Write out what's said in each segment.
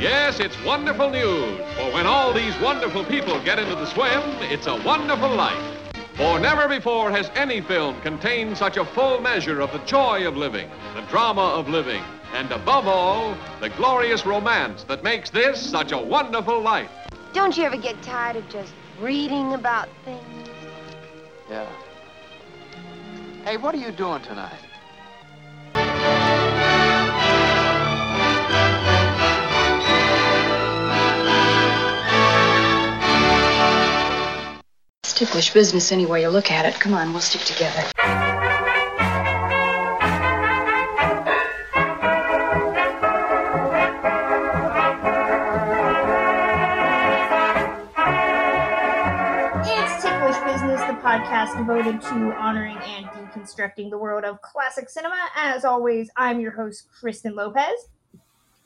Yes, it's wonderful news, for when all these wonderful people get into the swim, it's a wonderful life. For never before has any film contained such a full measure of the joy of living, the drama of living, and above all, the glorious romance that makes this such a wonderful life. Don't you ever get tired of just reading about things? Yeah. Hey, what are you doing tonight? Ticklish business any way you look at it. Come on, we'll stick together. It's Ticklish Business, the podcast devoted to honoring and deconstructing the world of classic cinema. As always, I'm your host, Kristen Lopez.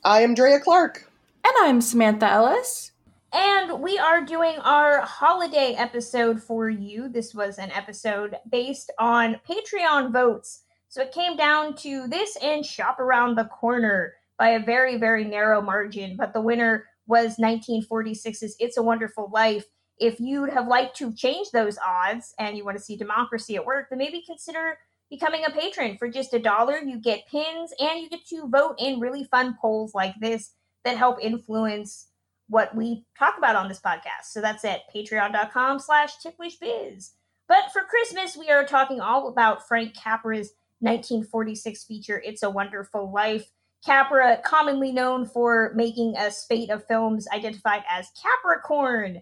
I am Drea Clark. And I'm Samantha Ellis. And we are doing our holiday episode for you. This was an episode based on Patreon votes. So it came down to this and Shop Around the Corner by a very, very narrow margin. But the winner was 1946's It's a Wonderful Life. If you'd have liked to change those odds and you want to see democracy at work, then maybe consider becoming a patron for just a dollar. You get pins and you get to vote in really fun polls like this that help influence what we talk about on this podcast. So that's at patreon.com slash ticklishbiz. But for Christmas, we are talking all about Frank Capra's 1946 feature, It's a Wonderful Life. Capra, commonly known for making a spate of films identified as Capracorn.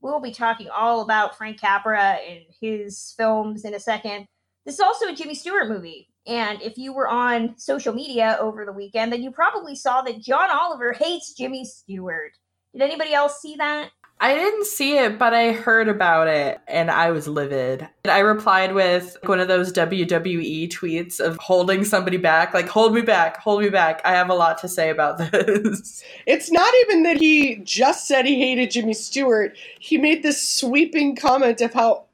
We'll be talking all about Frank Capra and his films in a second. This is also a Jimmy Stewart movie. And if you were on social media over the weekend, then you probably saw that John Oliver hates Jimmy Stewart. Did anybody else see that? I didn't see it, but I heard about it and I was livid. I replied with one of those WWE tweets of holding somebody back, like, hold me back, hold me back. I have a lot to say about this. It's not even that he just said he hated Jimmy Stewart. He made this sweeping comment of how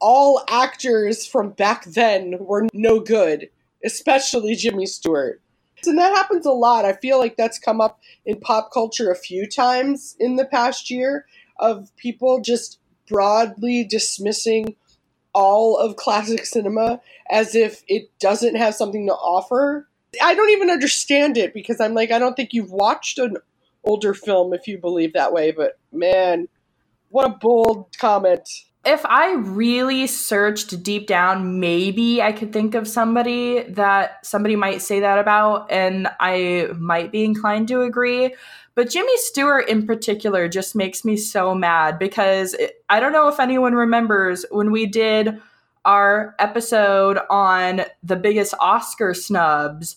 all actors from back then were no good, especially Jimmy Stewart. And that happens a lot. I feel like that's come up in pop culture a few times in the past year of people just broadly dismissing all of classic cinema as if it doesn't have something to offer. I don't even understand it because I'm like, I don't think you've watched an older film if you believe that way, but man, what a bold comment. If I really searched deep down, maybe I could think of somebody that somebody might say that about, and I might be inclined to agree. But Jimmy Stewart in particular just makes me so mad because it, I don't know if anyone remembers when we did our episode on the biggest Oscar snubs.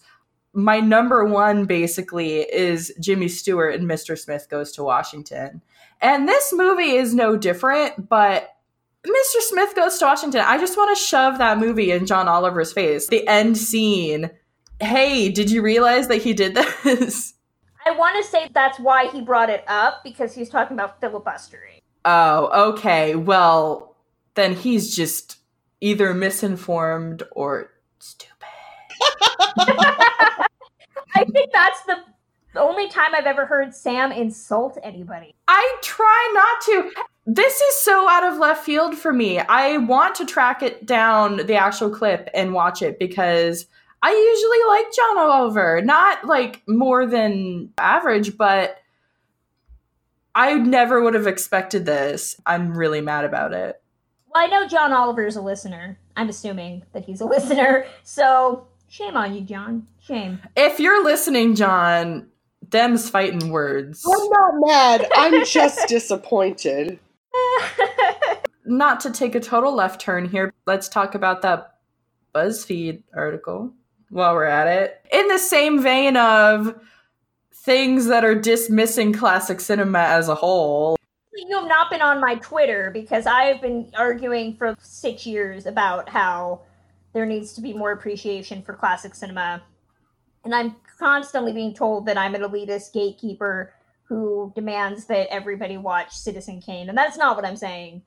My number one basically is Jimmy Stewart and Mr. Smith Goes to Washington. And this movie is no different, but Mr. Smith Goes to Washington, I just want to shove that movie in John Oliver's face. The end scene. Hey, did you realize that he did this? I want to say that's why he brought it up because he's talking about filibustering. Oh, okay. Well, then he's just either misinformed or stupid. I think that's the the only time I've ever heard Sam insult anybody. I try not to. This is so out of left field for me. I want to track it down, the actual clip, and watch it because I usually like John Oliver. Not like more than average, but I never would have expected this. I'm really mad about it. Well, I know John Oliver is a listener. I'm assuming that he's a listener. So shame on you, John. Shame. If you're listening, John, them's fighting words. I'm not mad. I'm just disappointed. Not to take a total left turn here, let's talk about that BuzzFeed article while we're at it. In the same vein of things that are dismissing classic cinema as a whole. You have not been on my Twitter because I've been arguing for six years about how there needs to be more appreciation for classic cinema. And I'm constantly being told that I'm an elitist gatekeeper who demands that everybody watch Citizen Kane. And that's not what I'm saying.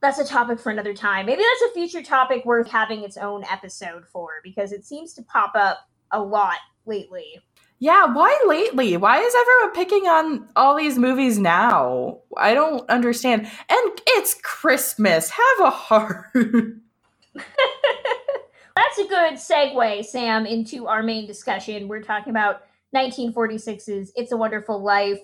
That's a topic for another time. Maybe that's a future topic worth having its own episode for because it seems to pop up a lot lately. Yeah, why lately? Why is everyone picking on all these movies now? I don't understand. And it's Christmas. Have a heart. That's a good segue, Sam, into our main discussion. We're talking about 1946's It's a Wonderful Life,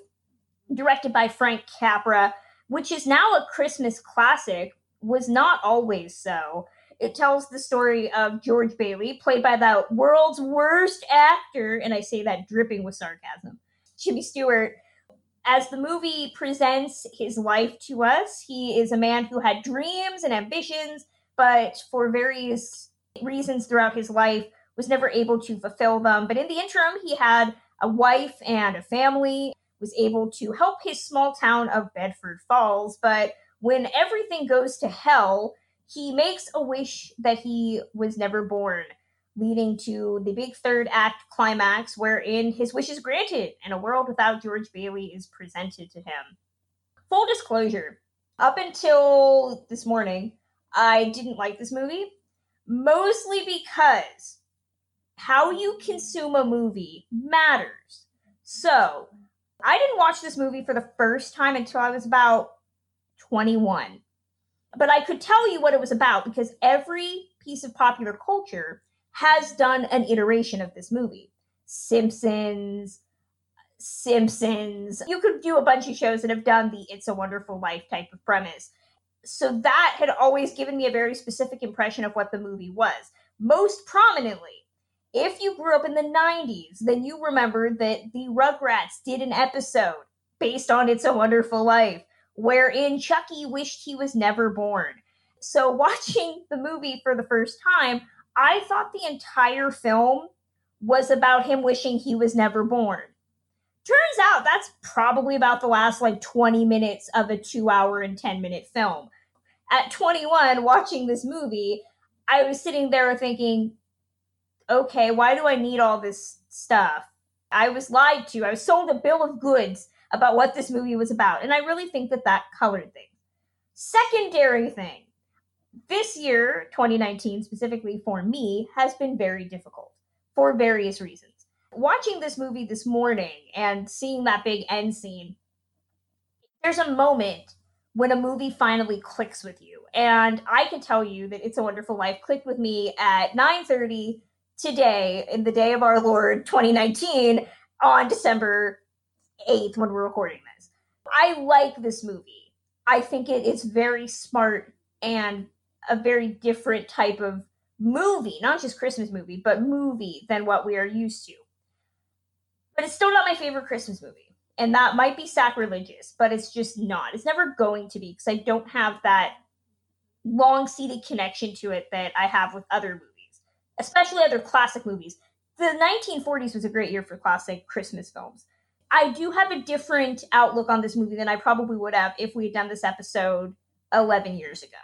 directed by Frank Capra, which is now a Christmas classic, was not always so. It tells the story of George Bailey, played by the world's worst actor, and I say that dripping with sarcasm, Jimmy Stewart. As the movie presents his life to us, he is a man who had dreams and ambitions, but for various reasons throughout his life was never able to fulfill them. But in the interim, he had a wife and a family, was able to help his small town of Bedford Falls. But when everything goes to hell, he makes a wish that he was never born, leading to the big third act climax wherein his wish is granted and a world without George Bailey is presented to him. Full disclosure, up until this morning, I didn't like this movie, mostly because how you consume a movie matters. So, I didn't watch this movie for the first time until I was about 21 but I could tell you what it was about because every piece of popular culture has done an iteration of this movie. Simpsons, Simpsons. You could do a bunch of shows that have done the It's a Wonderful Life type of premise. So that had always given me a very specific impression of what the movie was. Most prominently, if you grew up in the 90s, then you remember that the Rugrats did an episode based on It's a Wonderful Life wherein Chucky wished he was never born. So, watching the movie for the first time, I thought the entire film was about him wishing he was never born. Turns out that's probably about the last like 20 minutes of a two hour and 10 minute film. At 21, watching this movie, I was sitting there thinking, okay, why do I need all this stuff? I was lied to. I was sold a bill of goods about what this movie was about. And I really think that that colored things. Secondary thing this year, 2019 specifically for me, has been very difficult for various reasons. Watching this movie this morning and seeing that big end scene, there's a moment when a movie finally clicks with you. And I can tell you that It's a Wonderful Life clicked with me at 9:30 today in the day of our Lord 2019 on December 8th when we're recording this. I like this movie. I think it is very smart and a very different type of movie, not just Christmas movie, but movie than what we are used to. But it's still not my favorite Christmas movie. And that might be sacrilegious, but it's just not. It's never going to be because I don't have that long seated connection to it that I have with other movies, especially other classic movies. The 1940s was a great year for classic Christmas films. I do have a different outlook on this movie than I probably would have if we had done this episode 11 years ago.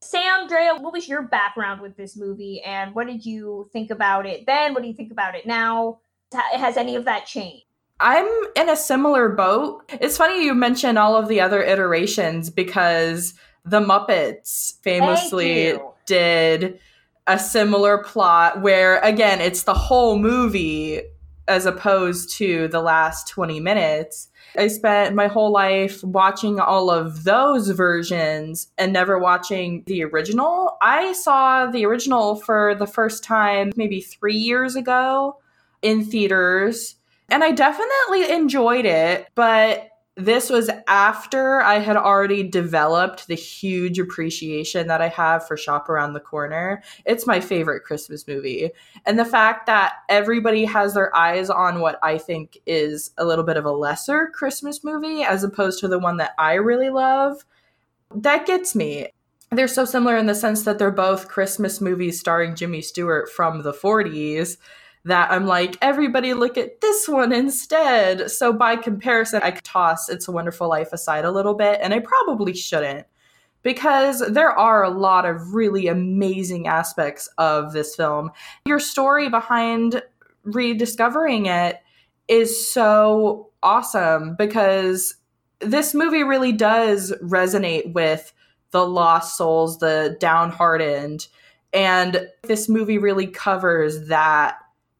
Sam, Drea, what was your background with this movie and what did you think about it then? What do you think about it now? Has any of that changed? I'm in a similar boat. It's funny you mention all of the other iterations because the Muppets famously did a similar plot where, again, it's the whole movie as opposed to the last 20 minutes. I spent my whole life watching all of those versions and never watching the original. I saw the original for the first time maybe three years ago in theaters, and I definitely enjoyed it, but this was after I had already developed the huge appreciation that I have for Shop Around the Corner. It's my favorite Christmas movie. And the fact that everybody has their eyes on what I think is a little bit of a lesser Christmas movie as opposed to the one that I really love, that gets me. They're so similar in the sense that they're both Christmas movies starring Jimmy Stewart from the 40s that I'm like, everybody look at this one instead. So by comparison, I toss It's a Wonderful Life aside a little bit, and I probably shouldn't because there are a lot of really amazing aspects of this film. Your story behind rediscovering it is so awesome because this movie really does resonate with the lost souls, the downhearted. And this movie really covers that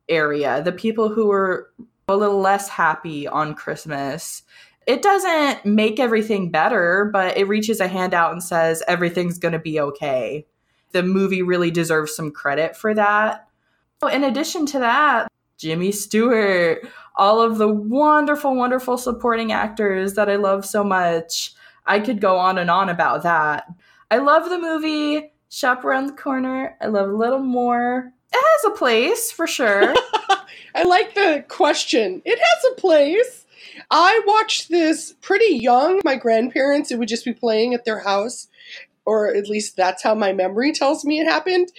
area, the people who were a little less happy on Christmas. It doesn't make everything better, but it reaches a hand out and says everything's going to be okay. The movie really deserves some credit for that. In addition to that, Jimmy Stewart, all of the wonderful, wonderful supporting actors that I love so much. I could go on and on about that. I love the movie Shop Around the Corner. I love a little more. It has a place for sure. I like the question. It has a place. I watched this pretty young. My grandparents, it would just be playing at their house, or at least that's how my memory tells me it happened.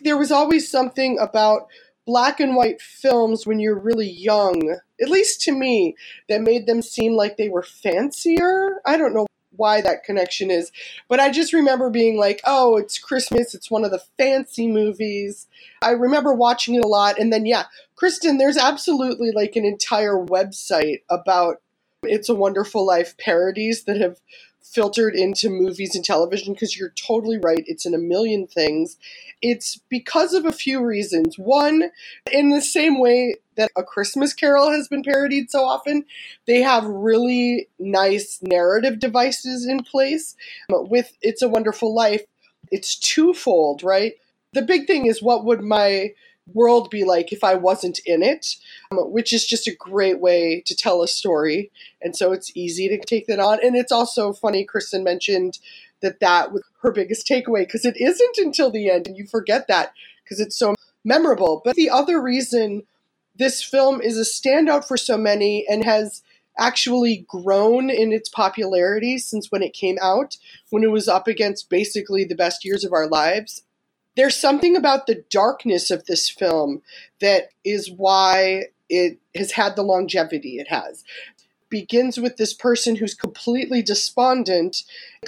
There was always something about black and white films when you're really young, at least to me, that made them seem like they were fancier. I don't know why that connection is. But I just remember being like, oh, it's Christmas. It's one of the fancy movies. I remember watching it a lot. And then, yeah, Kristen, there's absolutely like an entire website about It's a Wonderful Life parodies that have filtered into movies and television because you're totally right. It's in a million things. It's because of a few reasons. One, in the same way that A Christmas Carol has been parodied so often, they have really nice narrative devices in place. But with It's a Wonderful Life, it's twofold, right? The big thing is what would my world be like if I wasn't in it, um, which is just a great way to tell a story. And so it's easy to take that on. And it's also funny, Kristen mentioned that that was her biggest takeaway because it isn't until the end, and you forget that because it's so memorable. But the other reason this film is a standout for so many and has actually grown in its popularity since when it came out, when it was up against basically the best years of our lives. There's something about the darkness of this film that is why it has had the longevity it has begins with this person who's completely despondent,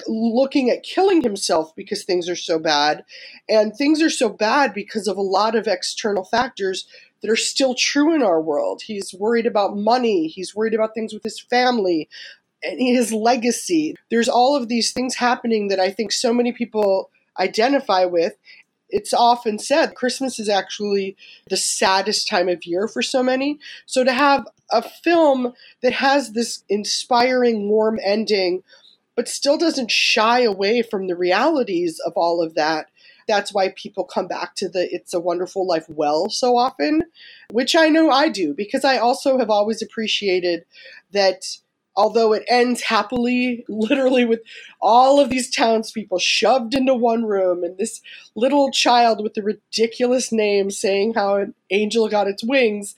looking at killing himself because things are so bad. And things are so bad because of a lot of external factors that are still true in our world. He's worried about money, he's worried about things with his family. And his legacy. There's all of these things happening that I think so many people identify with it's often said Christmas is actually the saddest time of year for so many. So to have a film that has this inspiring, warm ending, but still doesn't shy away from the realities of all of that. That's why people come back to the It's a Wonderful Life well so often, which I know I do, because I also have always appreciated that although it ends happily, literally with all of these townspeople shoved into one room and this little child with the ridiculous name saying how an angel got its wings,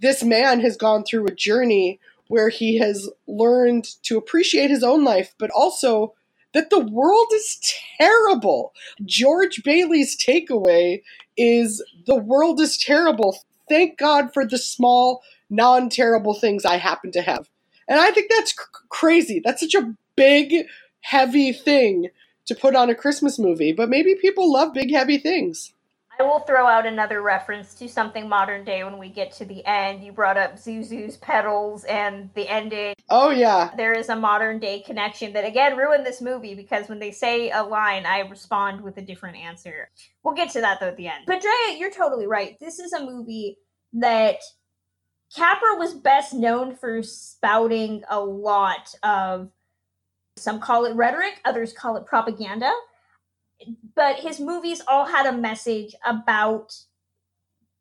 this man has gone through a journey where he has learned to appreciate his own life, but also that the world is terrible. George Bailey's takeaway is the world is terrible. Thank God for the small, non terrible things I happen to have. And I think that's cr- crazy. That's such a big, heavy thing to put on a Christmas movie. But maybe people love big, heavy things. I will throw out another reference to something modern day when we get to the end. You brought up Zuzu's petals and the ending. Oh, yeah. There is a modern day connection that, again, ruined this movie because when they say a line, I respond with a different answer. We'll get to that, though, at the end. But, Drea, you're totally right. This is a movie that Capra was best known for spouting a lot of, some call it rhetoric, others call it propaganda. But his movies all had a message about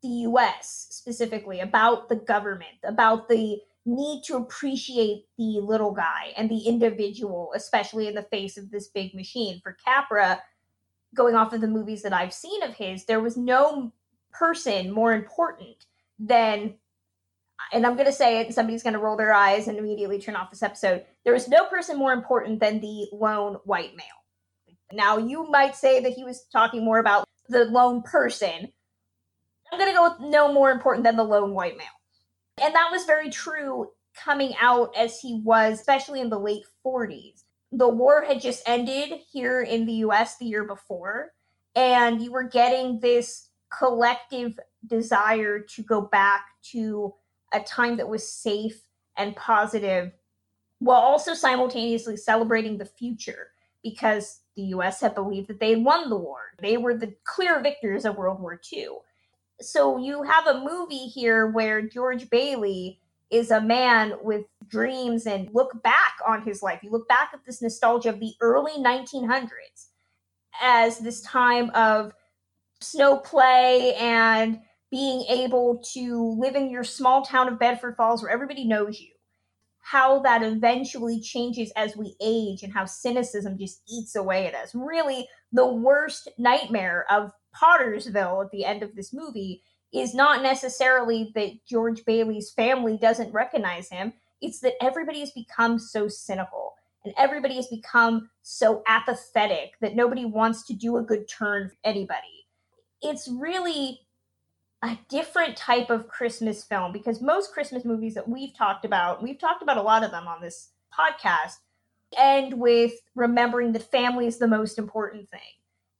the US specifically, about the government, about the need to appreciate the little guy and the individual, especially in the face of this big machine. For Capra, going off of the movies that I've seen of his, there was no person more important than and I'm going to say it, somebody's going to roll their eyes and immediately turn off this episode. There is no person more important than the lone white male. Now, you might say that he was talking more about the lone person. I'm going to go with no more important than the lone white male. And that was very true coming out as he was, especially in the late 40s. The war had just ended here in the US the year before, and you were getting this collective desire to go back to a time that was safe and positive while also simultaneously celebrating the future because the US had believed that they had won the war. They were the clear victors of World War II. So you have a movie here where George Bailey is a man with dreams and look back on his life. You look back at this nostalgia of the early 1900s as this time of snow play and being able to live in your small town of Bedford Falls where everybody knows you. How that eventually changes as we age and how cynicism just eats away at us. Really, the worst nightmare of Pottersville at the end of this movie is not necessarily that George Bailey's family doesn't recognize him. It's that everybody has become so cynical and everybody has become so apathetic that nobody wants to do a good turn for anybody. It's really a different type of Christmas film because most Christmas movies that we've talked about, we've talked about a lot of them on this podcast, end with remembering that family is the most important thing.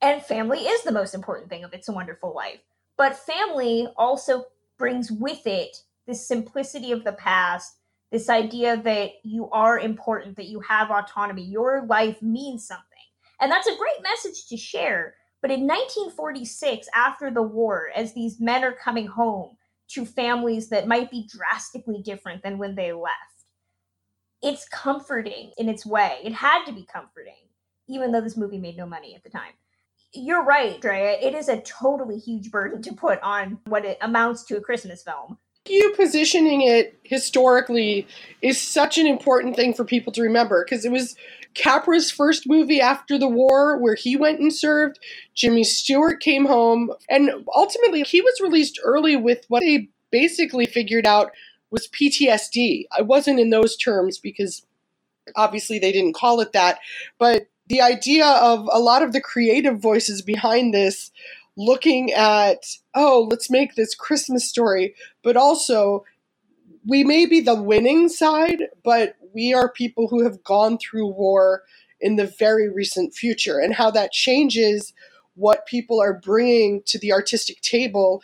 And family is the most important thing of It's a Wonderful Life. But family also brings with it this simplicity of the past, this idea that you are important, that you have autonomy, your life means something. And that's a great message to share. But in 1946, after the war, as these men are coming home to families that might be drastically different than when they left, it's comforting in its way. It had to be comforting, even though this movie made no money at the time you're right, Drea. It is a totally huge burden to put on what it amounts to a Christmas film. You positioning it historically is such an important thing for people to remember because it was Capra's first movie after the war where he went and served. Jimmy Stewart came home, and ultimately he was released early with what they basically figured out was PTSD. I wasn't in those terms because obviously they didn't call it that, but the idea of a lot of the creative voices behind this looking at, oh, let's make this Christmas story, but also we may be the winning side, but we are people who have gone through war in the very recent future and how that changes what people are bringing to the artistic table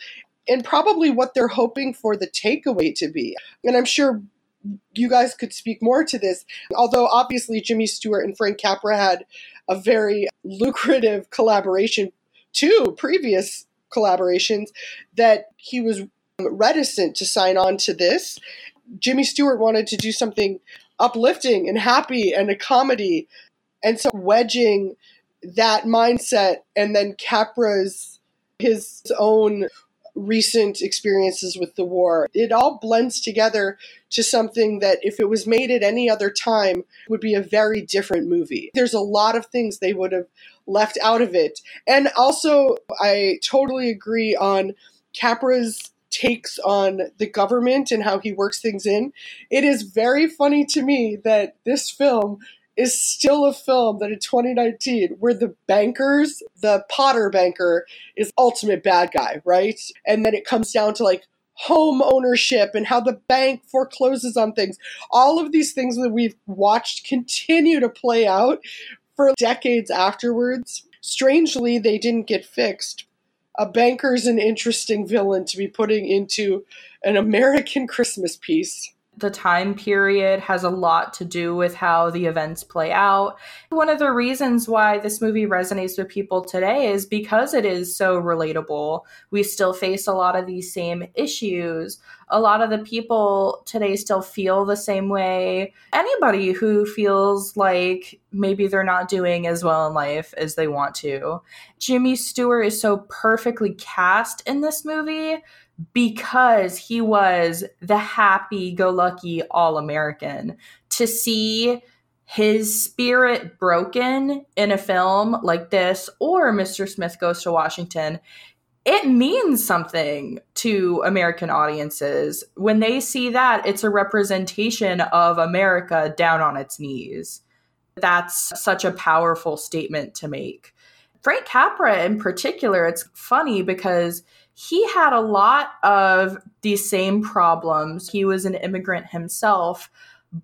and probably what they're hoping for the takeaway to be. And I'm sure you guys could speak more to this. Although obviously Jimmy Stewart and Frank Capra had a very lucrative collaboration, two previous collaborations, that he was reticent to sign on to this. Jimmy Stewart wanted to do something uplifting and happy and a comedy. And so wedging that mindset and then Capra's his own recent experiences with the war. It all blends together to something that, if it was made at any other time, would be a very different movie. There's a lot of things they would have left out of it. And also, I totally agree on Capra's takes on the government and how he works things in. It is very funny to me that this film is still a film that in 2019 where the bankers, the Potter banker is ultimate bad guy, right? And then it comes down to like home ownership and how the bank forecloses on things. All of these things that we've watched continue to play out for decades afterwards. Strangely, they didn't get fixed. A banker's an interesting villain to be putting into an American Christmas piece the time period has a lot to do with how the events play out. One of the reasons why this movie resonates with people today is because it is so relatable. We still face a lot of these same issues. A lot of the people today still feel the same way. Anybody who feels like maybe they're not doing as well in life as they want to. Jimmy Stewart is so perfectly cast in this movie because he was the happy go lucky all American. To see his spirit broken in a film like this or Mr. Smith Goes to Washington, it means something to American audiences. When they see that, it's a representation of America down on its knees. That's such a powerful statement to make. Frank Capra, in particular, it's funny because he had a lot of these same problems. He was an immigrant himself,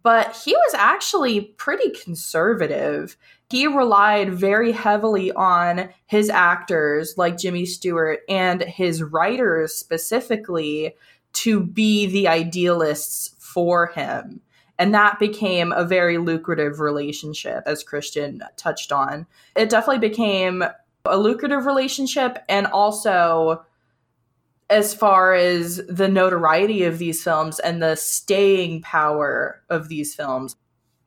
but he was actually pretty conservative. He relied very heavily on his actors like Jimmy Stewart and his writers specifically to be the idealists for him. And that became a very lucrative relationship, as Kristen touched on. It definitely became a lucrative relationship and also as far as the notoriety of these films and the staying power of these films.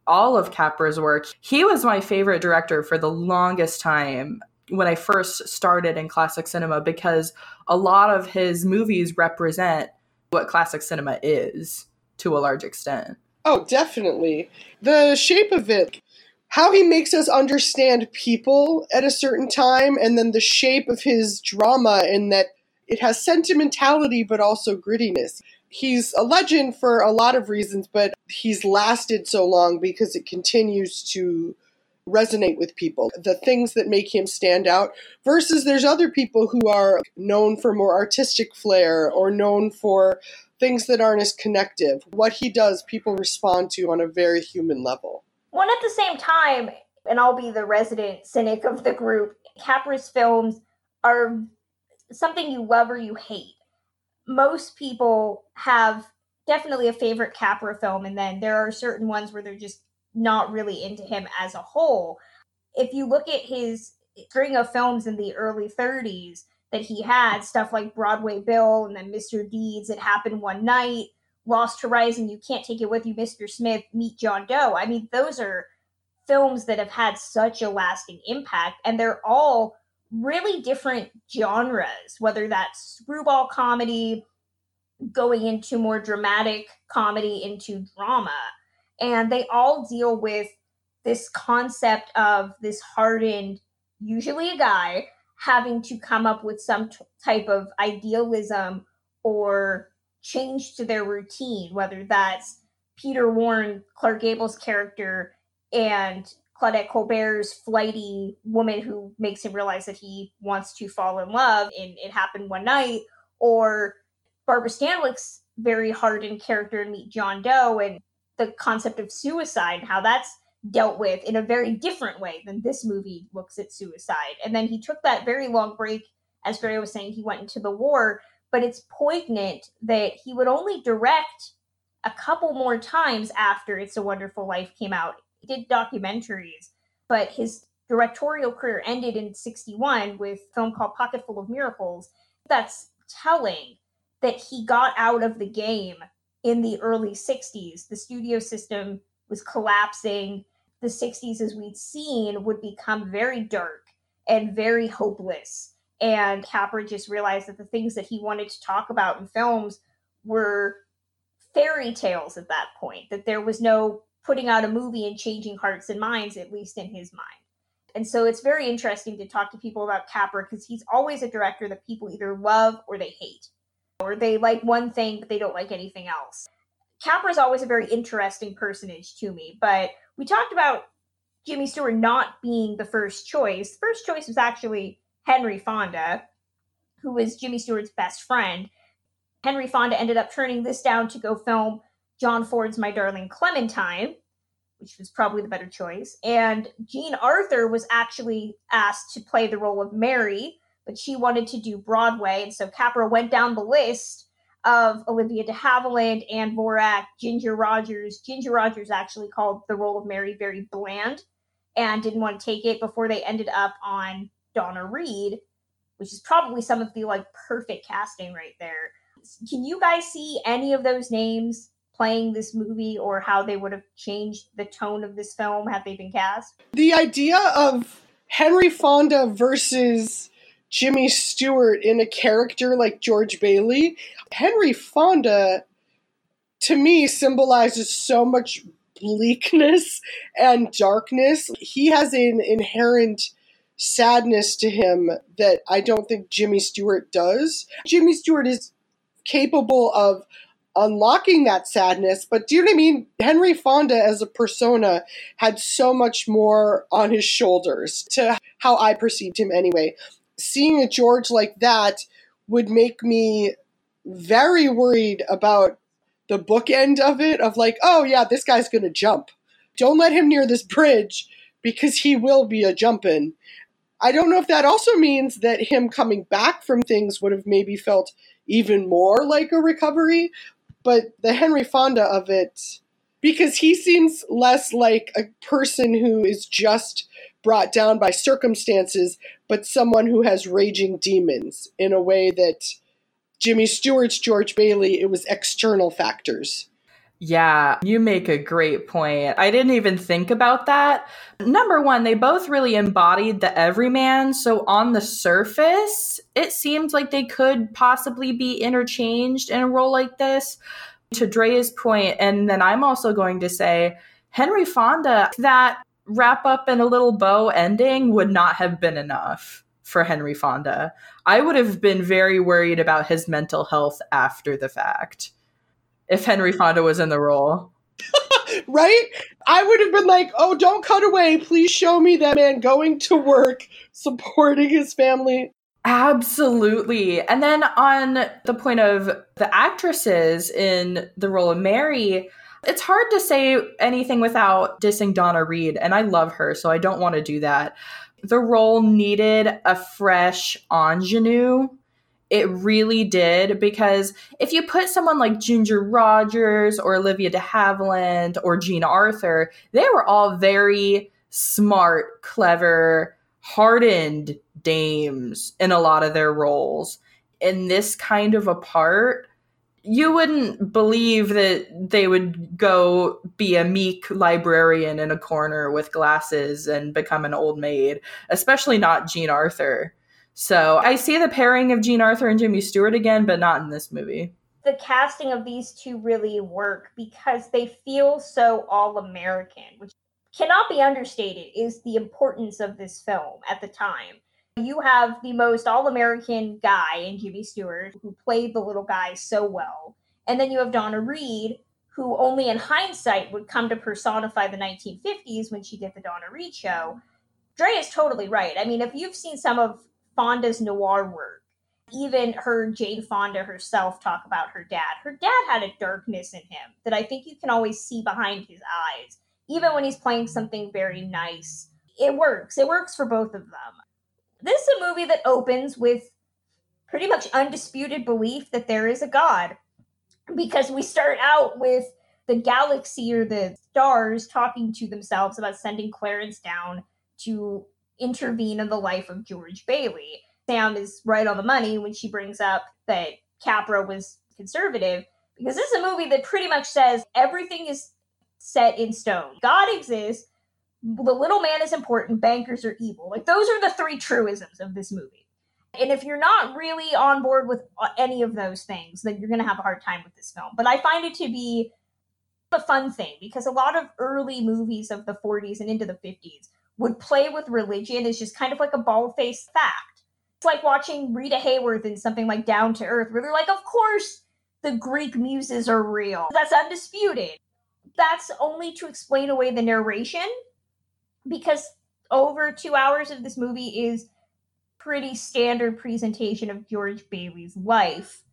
All of Capra's work, he was my favorite director for the longest time when I first started in classic cinema because a lot of his movies represent what classic cinema is to a large extent. Oh, definitely. The shape of it, how he makes us understand people at a certain time, and then the shape of his drama, in that it has sentimentality but also grittiness. He's a legend for a lot of reasons, but he's lasted so long because it continues to resonate with people, the things that make him stand out, versus there's other people who are known for more artistic flair or known for things that aren't as connective. What he does, people respond to on a very human level. One at the same time, and I'll be the resident cynic of the group, Capra's films are something you love or you hate. Most people have definitely a favorite Capra film, and then there are certain ones where they're just not really into him as a whole. If you look at his string of films in the early 30s that he had, stuff like Broadway Bill and then Mr. Deeds, It Happened One Night, Lost Horizon, You Can't Take It With You, Mr. Smith, Meet John Doe. I mean, those are films that have had such a lasting impact, and they're all really different genres, whether that's screwball comedy, going into more dramatic comedy, into drama. And they all deal with this concept of this hardened usually a guy having to come up with some t- type of idealism or change to their routine whether that's peter warne clark gable's character and claudette colbert's flighty woman who makes him realize that he wants to fall in love and it happened one night or barbara stanwyck's very hardened character in meet john doe and the concept of suicide, how that's dealt with in a very different way than this movie looks at suicide. And then he took that very long break, as Barry was saying, he went into the war. But it's poignant that he would only direct a couple more times after It's a Wonderful Life came out. Did documentaries, but his directorial career ended in 61 with a film called Pocketful of Miracles. That's telling that he got out of the game in the early 60s. The studio system was collapsing. The 60s, as we'd seen, would become very dark and very hopeless. And Capra just realized that the things that he wanted to talk about in films were fairy tales at that point, that there was no putting out a movie and changing hearts and minds, at least in his mind. And so it's very interesting to talk to people about Capra because he's always a director that people either love or they hate or they like one thing but they don't like anything else. Capra is always a very interesting personage to me, but we talked about Jimmy Stewart not being the first choice. First choice was actually Henry Fonda, who was Jimmy Stewart's best friend. Henry Fonda ended up turning this down to go film John Ford's My Darling Clementine, which was probably the better choice. And Jean Arthur was actually asked to play the role of Mary, but she wanted to do Broadway. And so Capra went down the list of Olivia de Havilland, Ann Dvorak, Ginger Rogers. Ginger Rogers actually called the role of Mary very bland and didn't want to take it before they ended up on Donna Reed, which is probably some of the like perfect casting right there. Can you guys see any of those names playing this movie or how they would have changed the tone of this film had they been cast? The idea of Henry Fonda versus Jimmy Stewart in a character like George Bailey. Henry Fonda, to me, symbolizes so much bleakness and darkness. He has an inherent sadness to him that I don't think Jimmy Stewart does. Jimmy Stewart is capable of unlocking that sadness, but do you know what I mean? Henry Fonda as a persona had so much more on his shoulders to how I perceived him anyway seeing a George like that would make me very worried about the bookend of it of like, oh yeah, this guy's gonna jump. Don't let him near this bridge because he will be a jumpin'. I don't know if that also means that him coming back from things would have maybe felt even more like a recovery, but the Henry Fonda of it, because he seems less like a person who is just brought down by circumstances, but someone who has raging demons in a way that Jimmy Stewart's George Bailey, it was external factors. Yeah, you make a great point. I didn't even think about that. Number one, they both really embodied the everyman. So, on the surface, it seemed like they could possibly be interchanged in a role like this. To Drea's point, and then I'm also going to say, Henry Fonda, that wrap up in a little bow ending would not have been enough for Henry Fonda. I would have been very worried about his mental health after the fact if Henry Fonda was in the role. right? I would have been like, oh, don't cut away. Please show me that man going to work, supporting his family. Absolutely. And then on the point of the actresses in the role of Mary, it's hard to say anything without dissing Donna Reed, and I love her, so I don't want to do that. The role needed a fresh ingenue it really did because if you put someone like Ginger Rogers or Olivia de Havilland or Jean Arthur, they were all very smart, clever, hardened dames in a lot of their roles. In this kind of a part, you wouldn't believe that they would go be a meek librarian in a corner with glasses and become an old maid, especially not Jean Arthur. So I see the pairing of Jean Arthur and Jimmy Stewart again, but not in this movie. The casting of these two really work because they feel so all American, which cannot be understated is the importance of this film at the time. You have the most all American guy in Jimmy Stewart, who played the little guy so well. And then you have Donna Reed, who only in hindsight would come to personify the 1950s when she did the Donna Reed show. Dre is totally right. I mean, if you've seen some of Fonda's noir work. Even her Jane Fonda herself talk about her dad. Her dad had a darkness in him that I think you can always see behind his eyes, even when he's playing something very nice. It works. It works for both of them. This is a movie that opens with pretty much undisputed belief that there is a God. Because we start out with the galaxy or the stars talking to themselves about sending Clarence down to intervene in the life of George Bailey. Sam is right on the money when she brings up that Capra was conservative because this is a movie that pretty much says everything is set in stone. God exists, the little man is important, bankers are evil. Like those are the three truisms of this movie. And if you're not really on board with uh, any of those things, then you're going to have a hard time with this film. But I find it to be a fun thing because a lot of early movies of the 40s and into the 50s would play with religion as just kind of like a bald faced fact. It's like watching Rita Hayworth in something like Down to Earth, where they're like, of course the Greek muses are real. That's undisputed. That's only to explain away the narration, because over two hours of this movie is pretty standard presentation of George Bailey's life.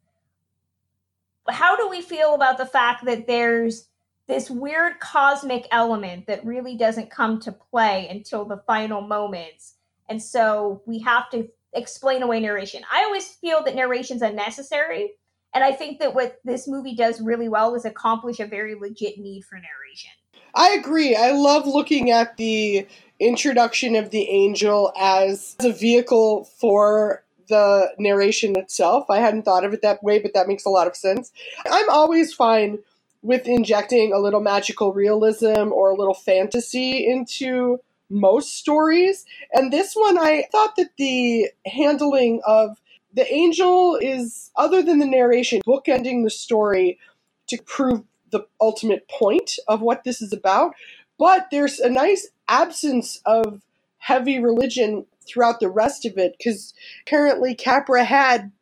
How do we feel about the fact that there's this weird cosmic element that really doesn't come to play until the final moments. And so we have to explain away narration. I always feel that narration's unnecessary. And I think that what this movie does really well is accomplish a very legit need for narration. I agree. I love looking at the introduction of the angel as a vehicle for the narration itself. I hadn't thought of it that way, but that makes a lot of sense. I'm always fine with injecting a little magical realism or a little fantasy into most stories. And this one, I thought that the handling of the angel is, other than the narration, bookending the story to prove the ultimate point of what this is about. But there's a nice absence of heavy religion throughout the rest of it because apparently Capra had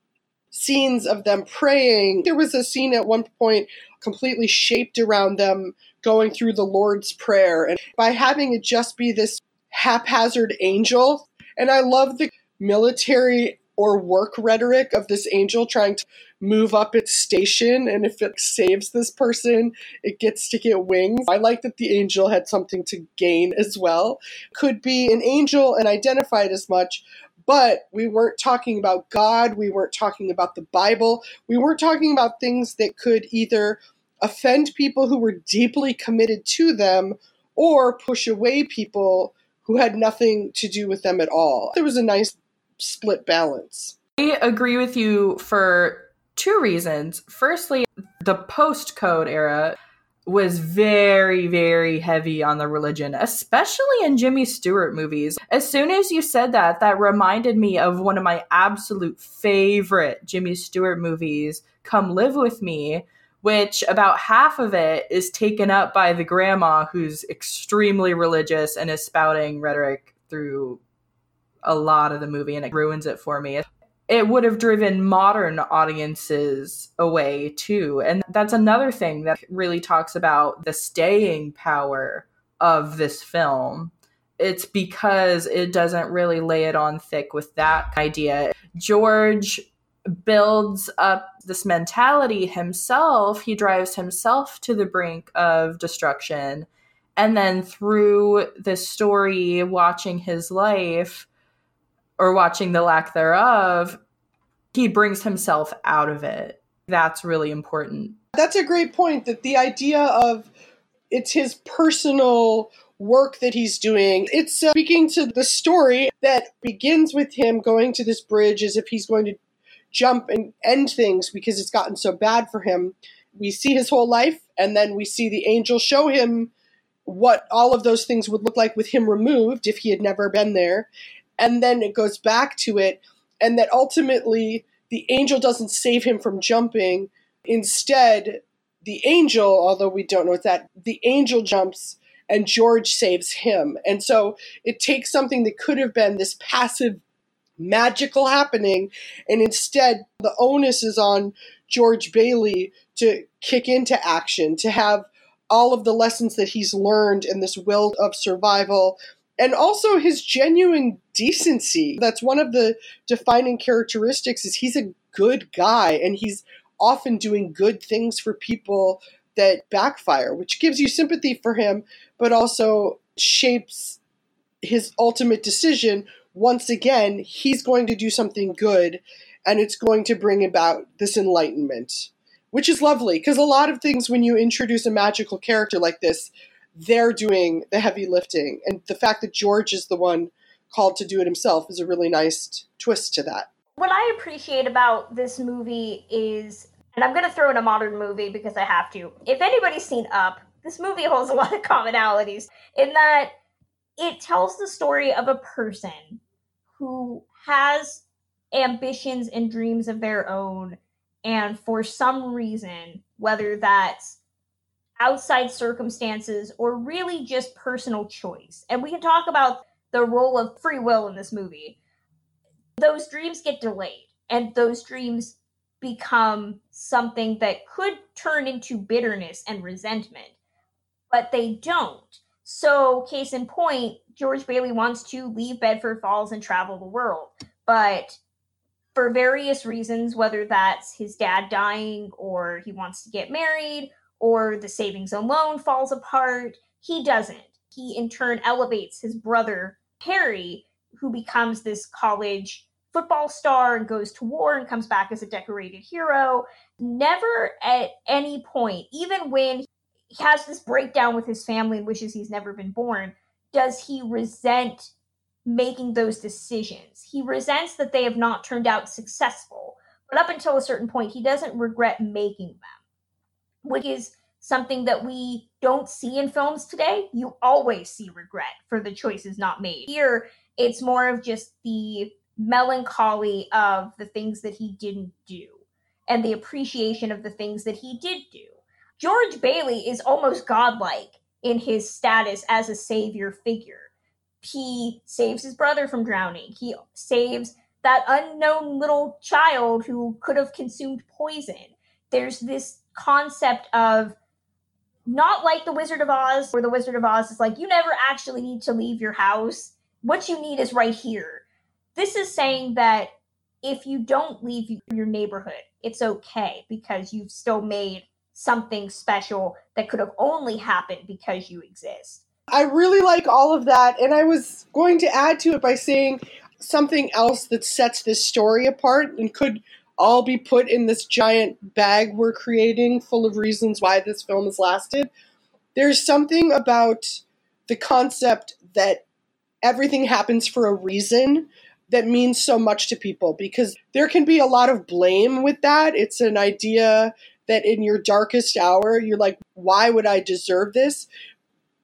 scenes of them praying. There was a scene at one point completely shaped around them going through the Lord's Prayer. And by having it just be this haphazard angel, and I love the military or work rhetoric of this angel trying to move up its station and if it saves this person it gets to get wings i like that the angel had something to gain as well could be an angel and identified as much but we weren't talking about god we weren't talking about the bible we weren't talking about things that could either offend people who were deeply committed to them or push away people who had nothing to do with them at all. There was a nice split balance. I agree with you for Two reasons. Firstly, the post code era was very, very heavy on the religion, especially in Jimmy Stewart movies. As soon as you said that, that reminded me of one of my absolute favorite Jimmy Stewart movies, Come Live With Me, which about half of it is taken up by the grandma who's extremely religious and is spouting rhetoric through a lot of the movie and it ruins it for me it would have driven modern audiences away too. And that's another thing that really talks about the staying power of this film. It's because it doesn't really lay it on thick with that idea. George builds up this mentality himself, he drives himself to the brink of destruction. And then through this story, watching his life, or watching the lack thereof, he brings himself out of it. That's really important. That's a great point that the idea of it's his personal work that he's doing. It's uh, speaking to the story that begins with him going to this bridge as if he's going to jump and end things because it's gotten so bad for him. We see his whole life, and then we see the angel show him what all of those things would look like with him removed if he had never been there and then it goes back to it, and that ultimately the angel doesn't save him from jumping. Instead, the angel, although we don't know what that, the angel jumps and George saves him. And so it takes something that could have been this passive magical happening, and instead the onus is on George Bailey to kick into action, to have all of the lessons that he's learned in this will of survival and also his genuine decency. That's one of the defining characteristics is he's a good guy and he's often doing good things for people that backfire which gives you sympathy for him but also shapes his ultimate decision. Once again he's going to do something good and it's going to bring about this enlightenment which is lovely because a lot of things when you introduce a magical character like this they're doing the heavy lifting. And the fact that George is the one called to do it himself is a really nice twist to that. What I appreciate about this movie is, and I'm going to throw in a modern movie because I have to. If anybody's seen Up, this movie holds a lot of commonalities in that it tells the story of a person who has ambitions and dreams of their own, and for some reason, whether that's outside circumstances or really just personal choice. And we can talk about the role of free will in this movie. Those dreams get delayed, and those dreams become something that could turn into bitterness and resentment, but they don't. So, case in point, George Bailey wants to leave Bedford Falls and travel the world, but for various reasons, whether that's his dad dying or he wants to get married or the savings and loan falls apart. He doesn't. He in turn elevates his brother Harry, who becomes this college football star and goes to war and comes back as a decorated hero. Never at any point, even when he has this breakdown with his family and wishes he's never been born, does he resent making those decisions. He resents that they have not turned out successful. But up until a certain point, he doesn't regret making them which is something that we don't see in films today. You always see regret for the choices not made. Here, it's more of just the melancholy of the things that he didn't do and the appreciation of the things that he did do. George Bailey is almost godlike in his status as a savior figure. He saves his brother from drowning. He saves that unknown little child who could have consumed poison. There's this concept of not like the Wizard of Oz, where the Wizard of Oz is like, you never actually need to leave your house. What you need is right here. This is saying that if you don't leave your neighborhood, it's okay because you've still made something special that could have only happened because you exist. I really like all of that. And I was going to add to it by saying something else that sets this story apart and could all be put in this giant bag we're creating full of reasons why this film has lasted. There's something about the concept that everything happens for a reason that means so much to people because there can be a lot of blame with that. It's an idea that in your darkest hour, you're like, why would I deserve this?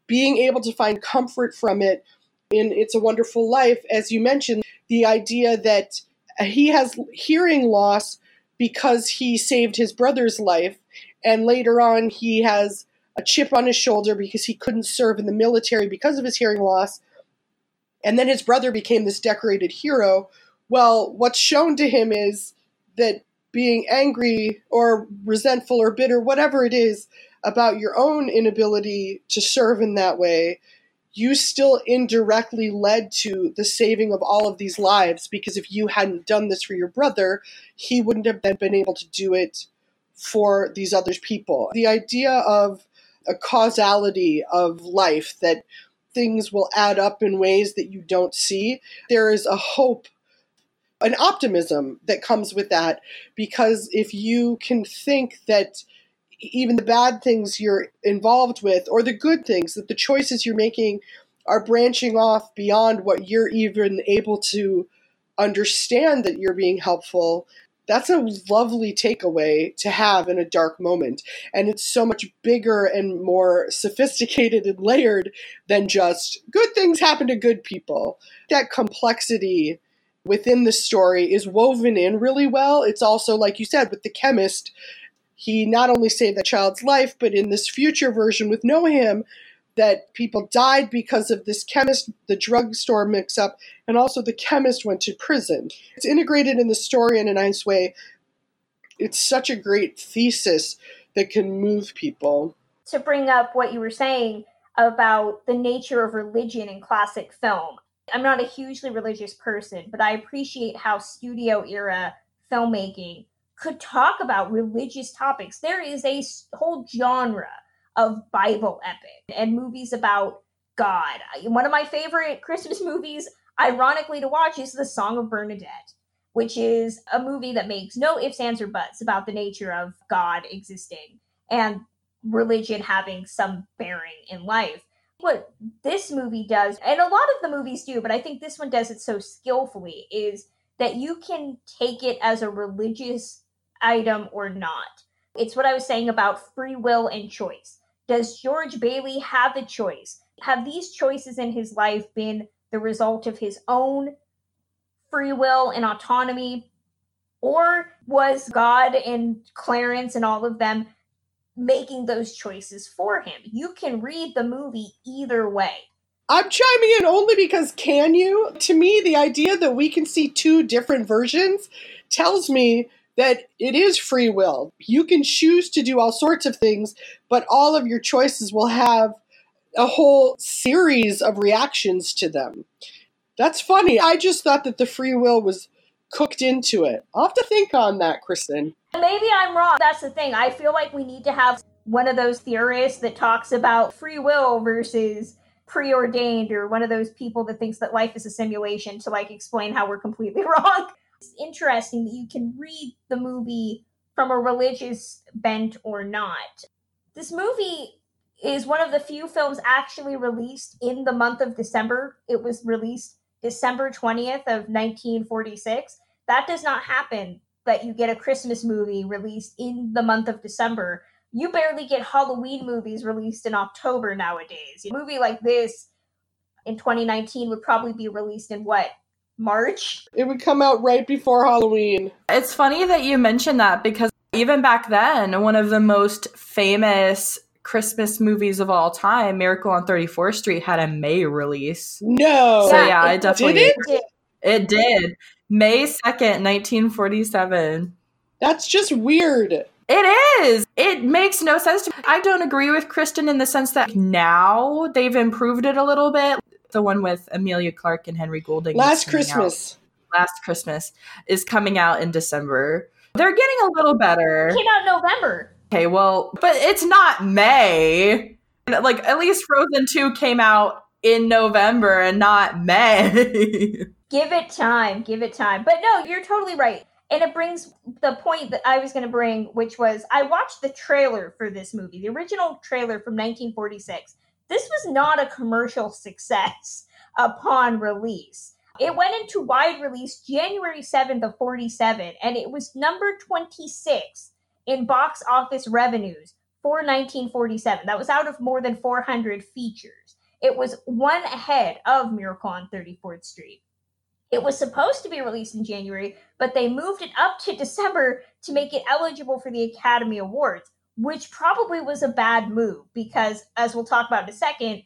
Being able to find comfort from it in It's a Wonderful Life, as you mentioned, the idea that he has hearing loss because he saved his brother's life, and later on he has a chip on his shoulder because he couldn't serve in the military because of his hearing loss. And then his brother became this decorated hero. Well, what's shown to him is that being angry or resentful or bitter, whatever it is, about your own inability to serve in that way, you still indirectly led to the saving of all of these lives because if you hadn't done this for your brother, he wouldn't have been able to do it for these other people. The idea of a causality of life that things will add up in ways that you don't see, there is a hope an optimism that comes with that because if you can think that even the bad things you're involved with or the good things that the choices you're making are branching off beyond what you're even able to understand that you're being helpful. That's a lovely takeaway to have in a dark moment. And it's so much bigger and more sophisticated and layered than just good things happen to good people. That complexity within the story is woven in really well. It's also, like you said, with the chemist, he not only saved that child's life, but in this future version with No Him, that people died because of this chemist, the drugstore mix up, and also the chemist went to prison. It's integrated in the story in a nice way. It's such a great thesis that can move people. To bring up what you were saying about the nature of religion in classic film, I'm not a hugely religious person, but I appreciate how studio era filmmaking could talk about religious topics. There is a whole genre of Bible epic and movies about God. One of my favorite Christmas movies, ironically, to watch is The Song of Bernadette, which is a movie that makes no ifs, ands, or buts about the nature of God existing and religion having some bearing in life what this movie does, and a lot of the movies do, but I think this one does it so skillfully, is that you can take it as a religious item or not. It's what I was saying about free will and choice. Does George Bailey have a choice? Have these choices in his life been the result of his own free will and autonomy? Or was God and Clarence and all of them making those choices for him. You can read the movie either way. I'm chiming in only because can you? To me, the idea that we can see two different versions tells me that it is free will. You can choose to do all sorts of things, but all of your choices will have a whole series of reactions to them. That's funny. I just thought that the free will was cooked into it. I'll have to think on that, Kristen. Maybe I'm wrong. That's the thing. I feel like we need to have one of those theorists that talks about free will versus preordained or one of those people that thinks that life is a simulation to like explain how we're completely wrong. It's interesting that you can read the movie from a religious bent or not. This movie is one of the few films actually released in the month of December. It was released December 20th of 1946. That does not happen that you get a Christmas movie released in the month of December. You barely get Halloween movies released in October nowadays. A movie like this in 2019 would probably be released in what? March? It would come out right before Halloween. It's funny that you mentioned that because even back then, one of the most famous Christmas movies of all time, Miracle on 34th Street, had a May release. No. So yeah, it, it definitely did it? it did. May 2nd, 1947. That's just weird. It is. It makes no sense to me. I don't agree with Kristen in the sense that now they've improved it a little bit. The one with Emilia Clarke and Henry Golding. Last Christmas. Out, last Christmas is coming out in December. They're getting a little better. It came out in November. Okay, well, but it's not May. Like at least Frozen 2 came out in November and not May. give it time, give it time. But no, you're totally right. And it brings the point that I was going to bring, which was I watched the trailer for this movie, the original trailer from 1946. This was not a commercial success upon release. It went into wide release January 7th of 47, and it was number 26 in box office revenues for 1947. That was out of more than 400 features. It was one ahead of Miracle on 34th Street. It was supposed to be released in January, but they moved it up to December to make it eligible for the Academy Awards, which probably was a bad move because, as we'll talk about in a second,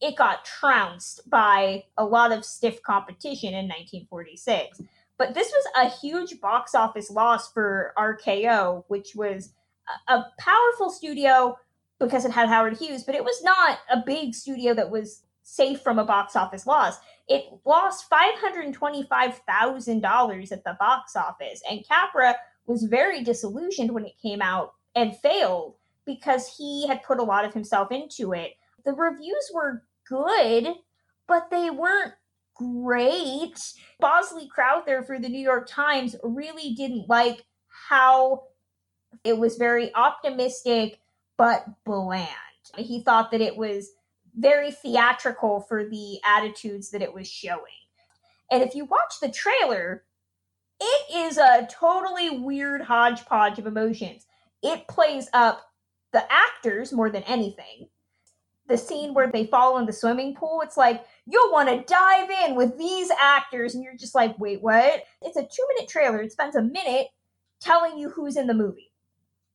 it got trounced by a lot of stiff competition in 1946. But this was a huge box office loss for RKO, which was a powerful studio because it had Howard Hughes, but it was not a big studio that was safe from a box office loss. It lost $525,000 at the box office, and Capra was very disillusioned when it came out and failed because he had put a lot of himself into it. The reviews were good, but they weren't great. Bosley Crowther for the New York Times really didn't like how it was very optimistic but bland. He thought that it was very theatrical for the attitudes that it was showing. And if you watch the trailer, it is a totally weird hodgepodge of emotions. It plays up the actors more than anything. The scene where they fall in the swimming pool, it's like you'll want to dive in with these actors, and you're just like, wait, what? It's a two minute trailer. It spends a minute telling you who's in the movie.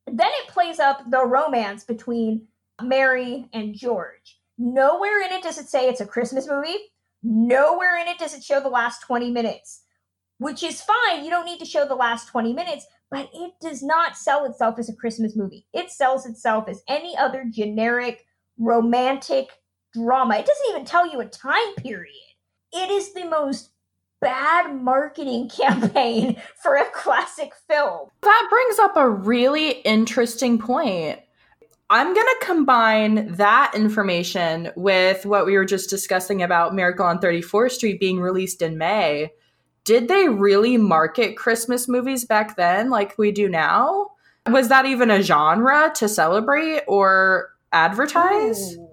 Then it plays up the romance between Mary and George. Nowhere in it does it say it's a Christmas movie. Nowhere in it does it show the last 20 minutes, which is fine. You don't need to show the last 20 minutes, but it does not sell itself as a Christmas movie. It sells itself as any other generic romantic drama. It doesn't even tell you a time period. It is the most bad marketing campaign for a classic film. That brings up a really interesting point. I'm going to combine that information with what we were just discussing about Miracle on 34th Street being released in May. Did they really market Christmas movies back then like we do now? Was that even a genre to celebrate or advertise? Ooh.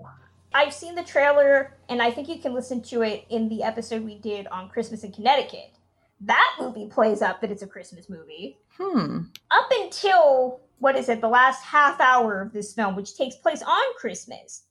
I've seen the trailer, and I think you can listen to it in the episode we did on Christmas in Connecticut. That movie plays up that it's a Christmas movie. Hmm. Up until, what is it, the last half hour of this film, which takes place on Christmas.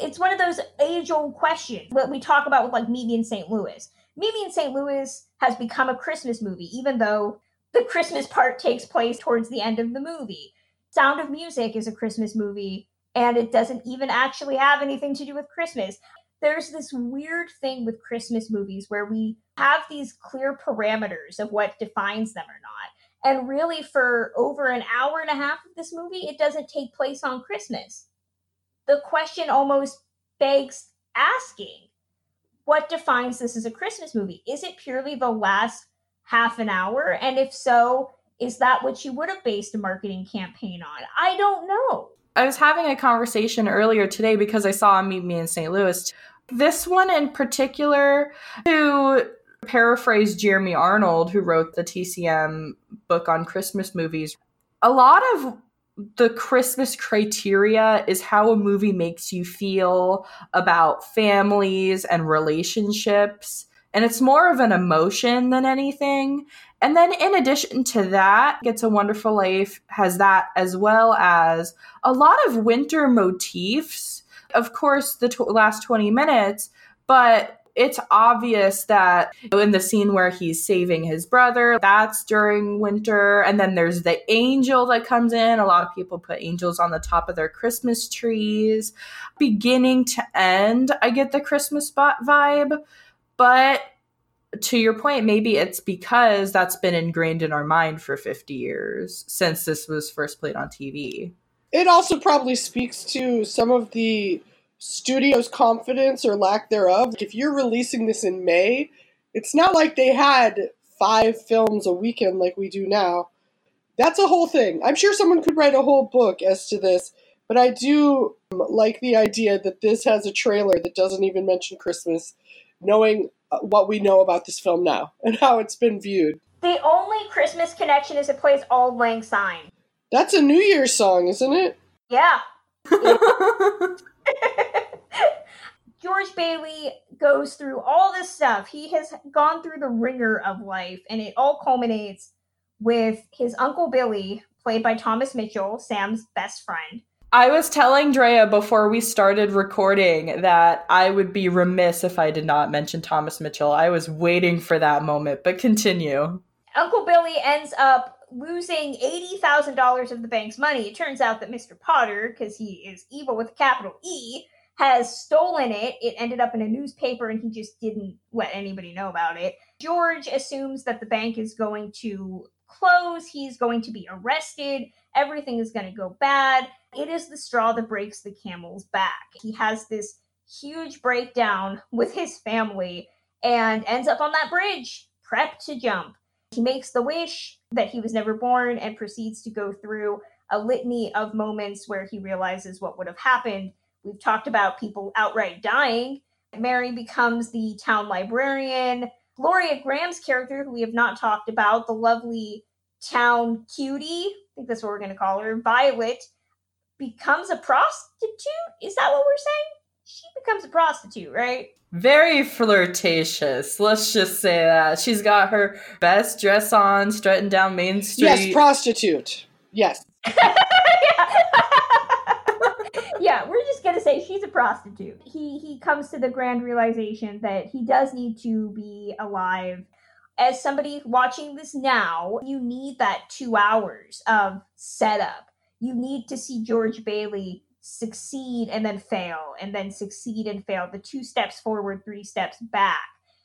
It's one of those age old questions that we talk about with like Me in St. Louis. Me in St. Louis has become a Christmas movie, even though the Christmas part takes place towards the end of the movie. Sound of Music is a Christmas movie and it doesn't even actually have anything to do with Christmas. There's this weird thing with Christmas movies where we have these clear parameters of what defines them or not. And really, for over an hour and a half of this movie, it doesn't take place on Christmas. The question almost begs asking what defines this as a Christmas movie? Is it purely the last half an hour? And if so, is that what you would have based a marketing campaign on? I don't know. I was having a conversation earlier today because I saw Meet Me in St. Louis. This one in particular, to paraphrase Jeremy Arnold, who wrote the TCM book on Christmas movies, a lot of the Christmas criteria is how a movie makes you feel about families and relationships. And it's more of an emotion than anything. And then, in addition to that, It's a Wonderful Life has that as well as a lot of winter motifs. Of course, the t- last 20 minutes, but it's obvious that in the scene where he's saving his brother, that's during winter. And then there's the angel that comes in. A lot of people put angels on the top of their Christmas trees. Beginning to end, I get the Christmas vibe. But to your point, maybe it's because that's been ingrained in our mind for 50 years since this was first played on TV. It also probably speaks to some of the studio's confidence or lack thereof. If you're releasing this in May, it's not like they had five films a weekend like we do now. That's a whole thing. I'm sure someone could write a whole book as to this, but I do like the idea that this has a trailer that doesn't even mention Christmas, knowing uh, what we know about this film now and how it's been viewed. The only Christmas connection is it plays Auld Lang Syne. That's a New Year's song, isn't it? Yeah. George Bailey goes through all this stuff. He has gone through the ringer of life, and it all culminates with his Uncle Billy, played by Thomas Mitchell, Sam's best friend. I was telling Drea before we started recording that I would be remiss if I did not mention Thomas Mitchell. I was waiting for that moment, but continue. Uncle Billy ends up losing $80,000 of the bank's money. It turns out that Mr. Potter, because he is evil with a capital E, has stolen it. It ended up in a newspaper and he just didn't let anybody know about it. George assumes that the bank is going to close, he's going to be arrested, everything is going to go bad. It is the straw that breaks the camel's back. He has this huge breakdown with his family and ends up on that bridge, prepped to jump. He makes the wish that he was never born and proceeds to go through a litany of moments where he realizes what would have happened. We've talked about people outright dying. Mary becomes the town librarian. Gloria Grahame's character, who we have not talked about, the lovely town cutie, I think that's what we're going to call her, Violet, becomes a prostitute. Is that what we're saying? She becomes a prostitute, right? Very flirtatious. Let's just say that. She's got her best dress on, strutting down Main Street. Yes, prostitute. Yes. yeah, we're just gonna say she's a prostitute. He he comes to the grand realization that he does need to be alive. As somebody watching this now, you need that two hours of setup. You need to see George Bailey succeed and then fail, and then succeed and fail. The two steps forward, three steps back.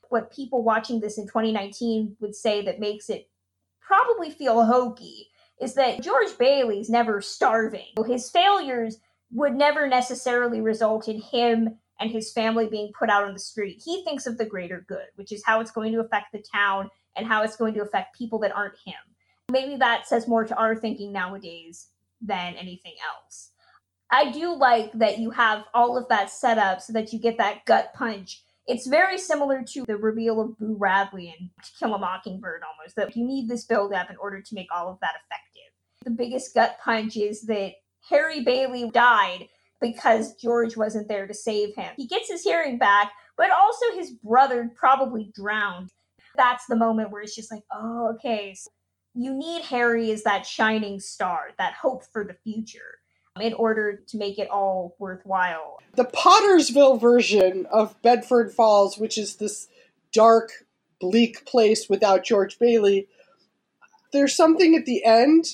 What people watching this in 2019 would say that makes it probably feel hokey is that George Bailey's never starving. His failures would never necessarily result in him and his family being put out on the street. He thinks of the greater good, which is how it's going to affect the town and how it's going to affect people that aren't him. Maybe that says more to our thinking nowadays than anything else. I do like that you have all of that set up so that you get that gut punch. It's very similar to the reveal of Boo Radley in To Kill a Mockingbird almost, that you need this build up in order to make all of that effective. The biggest gut punch is that Harry Bailey died because George wasn't there to save him. He gets his hearing back, but also his brother probably drowned. That's the moment where it's just like, oh, okay. So you need Harry as that shining star, that hope for the future, in order to make it all worthwhile. The Pottersville version of Bedford Falls, which is this dark, bleak place without George Bailey, there's something at the end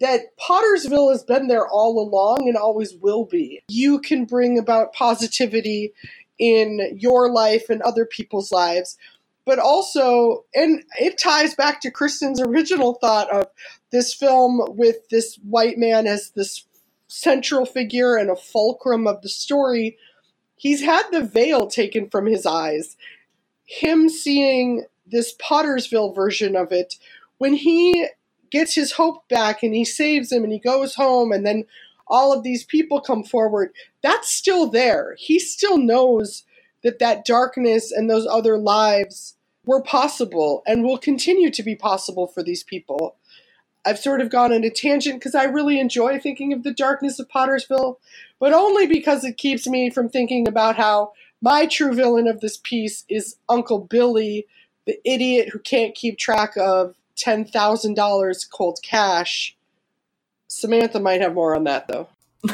that Pottersville has been there all along and always will be. You can bring about positivity in your life and other people's lives, but also, and it ties back to Kristen's original thought of this film with this white man as this central figure and a fulcrum of the story. He's had the veil taken from his eyes. Him seeing this Pottersville version of it, when he gets his hope back and he saves him and he goes home and then all of these people come forward that's still there he still knows that that darkness and those other lives were possible and will continue to be possible for these people i've sort of gone on a tangent because i really enjoy thinking of the darkness of pottersville but only because it keeps me from thinking about how my true villain of this piece is uncle billy the idiot who can't keep track of $10,000 cold cash. Samantha might have more on that though.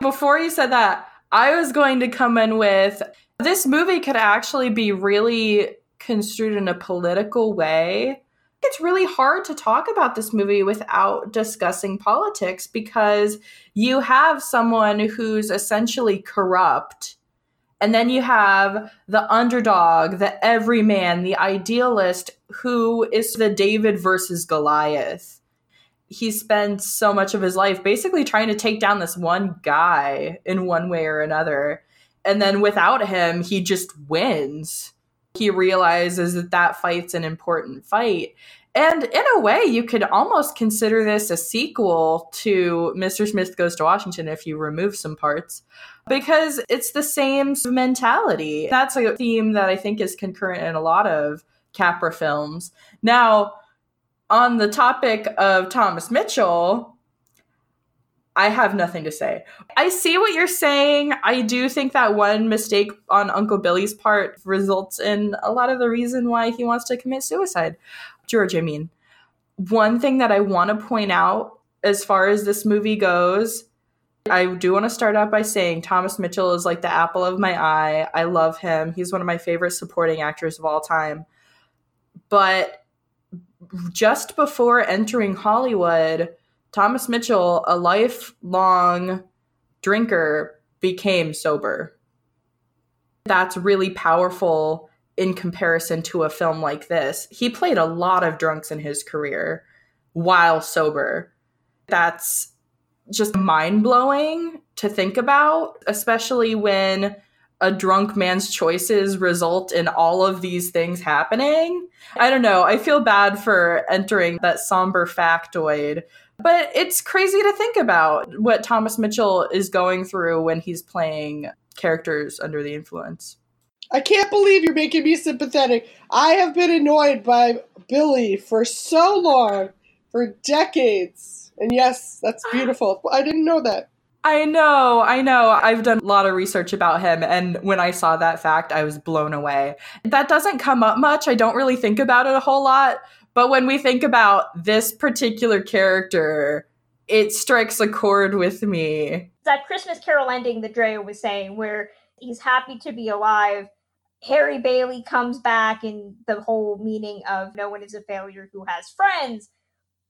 Before you said that, I was going to come in with this movie could actually be really construed in a political way. It's really hard to talk about this movie without discussing politics because you have someone who's essentially corrupt and then you have the underdog, the everyman, the idealist who is the David versus Goliath. He spends so much of his life basically trying to take down this one guy in one way or another. And then without him, he just wins. He realizes that that fight's an important fight. And in a way, you could almost consider this a sequel to Mr. Smith Goes to Washington if you remove some parts, because it's the same mentality. That's a theme that I think is concurrent in a lot of Capra films. Now, on the topic of Thomas Mitchell, I have nothing to say. I see what you're saying. I do think that one mistake on Uncle Billy's part results in a lot of the reason why he wants to commit suicide. George, I mean. One thing that I want to point out as far as this movie goes, I do want to start out by saying Thomas Mitchell is like the apple of my eye. I love him. He's one of my favorite supporting actors of all time. But just before entering Hollywood, Thomas Mitchell, a lifelong drinker, became sober. That's really powerful in comparison to a film like this. He played a lot of drunks in his career while sober. That's just mind blowing to think about, especially when a drunk man's choices result in all of these things happening. I don't know. I feel bad for entering that somber factoid, but it's crazy to think about what Thomas Mitchell is going through when he's playing characters under the influence. I can't believe you're making me sympathetic. I have been annoyed by Billy for so long, for decades. And yes, that's beautiful. I didn't know that. I know, I know. I've done a lot of research about him, and when I saw that fact, I was blown away. That doesn't come up much. I don't really think about it a whole lot. But when we think about this particular character, it strikes a chord with me. That Christmas Carol ending that Drea was saying, where he's happy to be alive. Harry Bailey comes back, and the whole meaning of no one is a failure who has friends.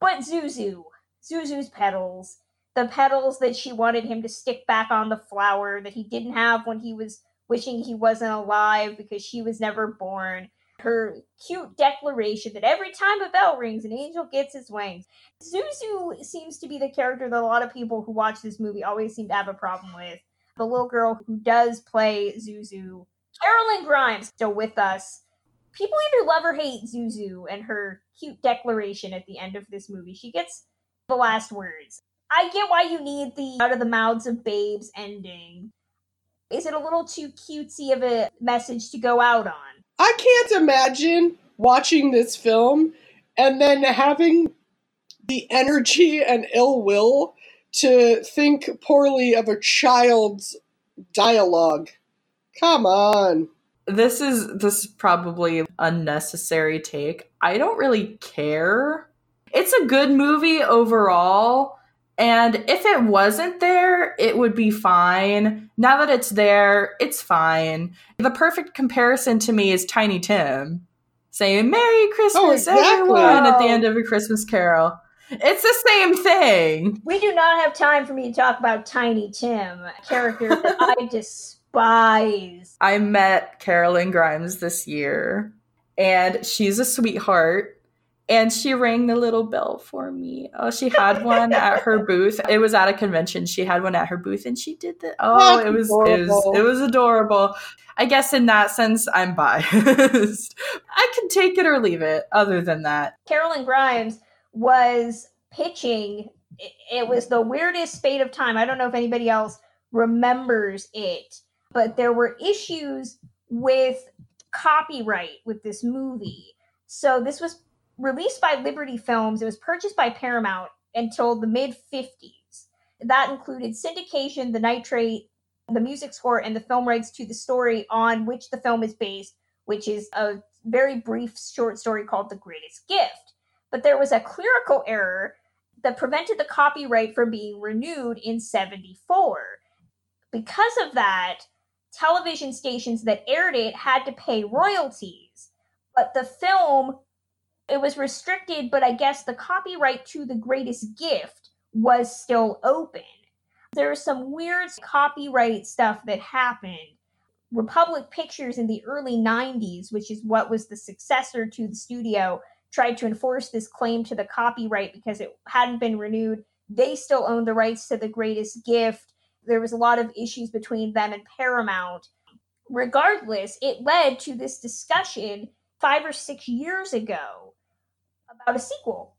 But Zuzu, Zuzu's petals, the petals that she wanted him to stick back on the flower that he didn't have when he was wishing he wasn't alive because she was never born. Her cute declaration that every time a bell rings, an angel gets his wings. Zuzu seems to be the character that a lot of people who watch this movie always seem to have a problem with. The little girl who does play Zuzu, Carolyn Grimes, still with us. People either love or hate Zuzu and her cute declaration at the end of this movie. She gets the last words. I get why you need the out of the mouths of babes ending. Is it a little too cutesy of a message to go out on? I can't imagine watching this film and then having the energy and ill will to think poorly of a child's dialogue. Come on. This is this is probably unnecessary take. I don't really care. It's a good movie overall and if it wasn't there, it would be fine. Now that it's there, it's fine. The perfect comparison to me is Tiny Tim saying "Merry oh, Christmas, oh, exactly. everyone" at the end of a Christmas Carol. It's the same thing. We do not have time for me to talk about Tiny Tim, a character that I despise. I met Carolyn Grimes this year, and she's a sweetheart and she rang the little bell for me. Oh, she had one at her booth. It was at a convention. She had one at her booth, and she did the. Oh, it was, it was it was adorable. I guess in that sense, I'm biased. I can take it or leave it. Other than that, Carolyn Grimes was pitching. It was the weirdest spate of time. I don't know if anybody else remembers it, but there were issues with copyright with this movie. So this was released by Liberty Films. It was purchased by Paramount until the mid 50s. That included syndication, the nitrate, the music score, and the film rights to the story on which the film is based, which is a very brief short story called The Greatest Gift. But there was a clerical error that prevented the copyright from being renewed in 74. Because of that, television stations that aired it had to pay royalties. But the film it was restricted, but I guess the copyright to The Greatest Gift was still open. There's some weird copyright stuff that happened. Republic Pictures in the early 90s, which is what was the successor to the studio, tried to enforce this claim to the copyright because it hadn't been renewed. They still owned the rights to The Greatest Gift. There was a lot of issues between them and Paramount. Regardless, it led to this discussion five or six years ago a sequel.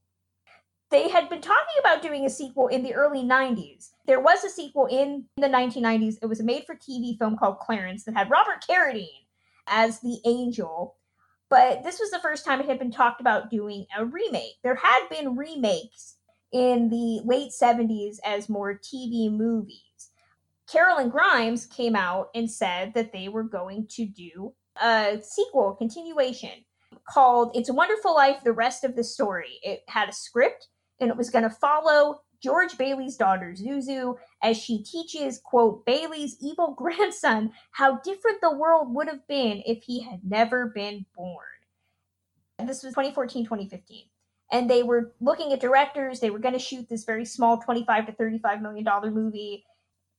They had been talking about doing a sequel in the early 90s. There was a sequel in the 1990s. It was a made for TV film called Clarence that had Robert Carradine as the angel. But this was the first time it had been talked about doing a remake. There had been remakes in the late 70s as more TV movies. Carolyn Grimes came out and said that they were going to do a sequel, continuation called It's a Wonderful Life The Rest of the Story. It had a script and it was going to follow George Bailey's daughter, Zuzu, as she teaches, quote, Bailey's evil grandson how different the world would have been if he had never been born. And this was 2014, 2015. And they were looking at directors. They were going to shoot this very small 25 to 35 million dollar movie.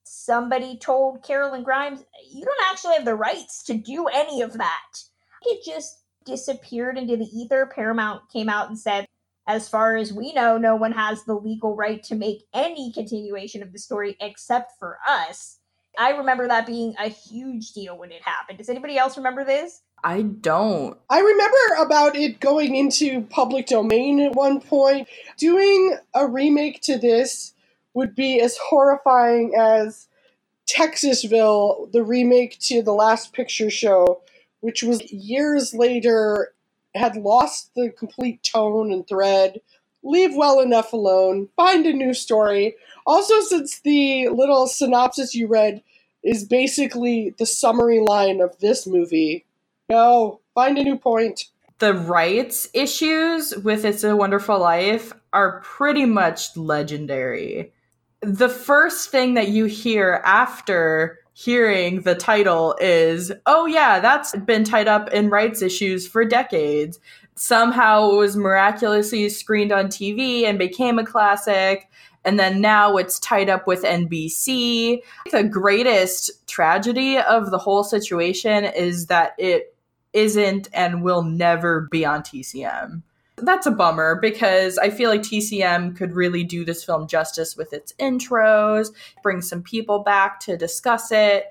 Somebody told Carolyn Grimes, you don't actually have the rights to do any of that. It just disappeared into the ether. Paramount came out and said, as far as we know, no one has the legal right to make any continuation of the story except for us. I remember that being a huge deal when it happened. Does anybody else remember this? I don't. I remember about it going into public domain at one point. Doing a remake to this would be as horrifying as Texasville, the remake to The Last Picture Show, which was years later had lost the complete tone and thread. Leave well enough alone. Find a new story. Also, since the little synopsis you read is basically the summary line of this movie, no, find a new point. The rights issues with It's a Wonderful Life are pretty much legendary. The first thing that you hear after hearing the title is, oh, yeah, that's been tied up in rights issues for decades. Somehow it was miraculously screened on TV and became a classic. And then now it's tied up with NBC. The greatest tragedy of the whole situation is that it isn't and will never be on TCM that's a bummer because I feel like TCM could really do this film justice with its intros, bring some people back to discuss it.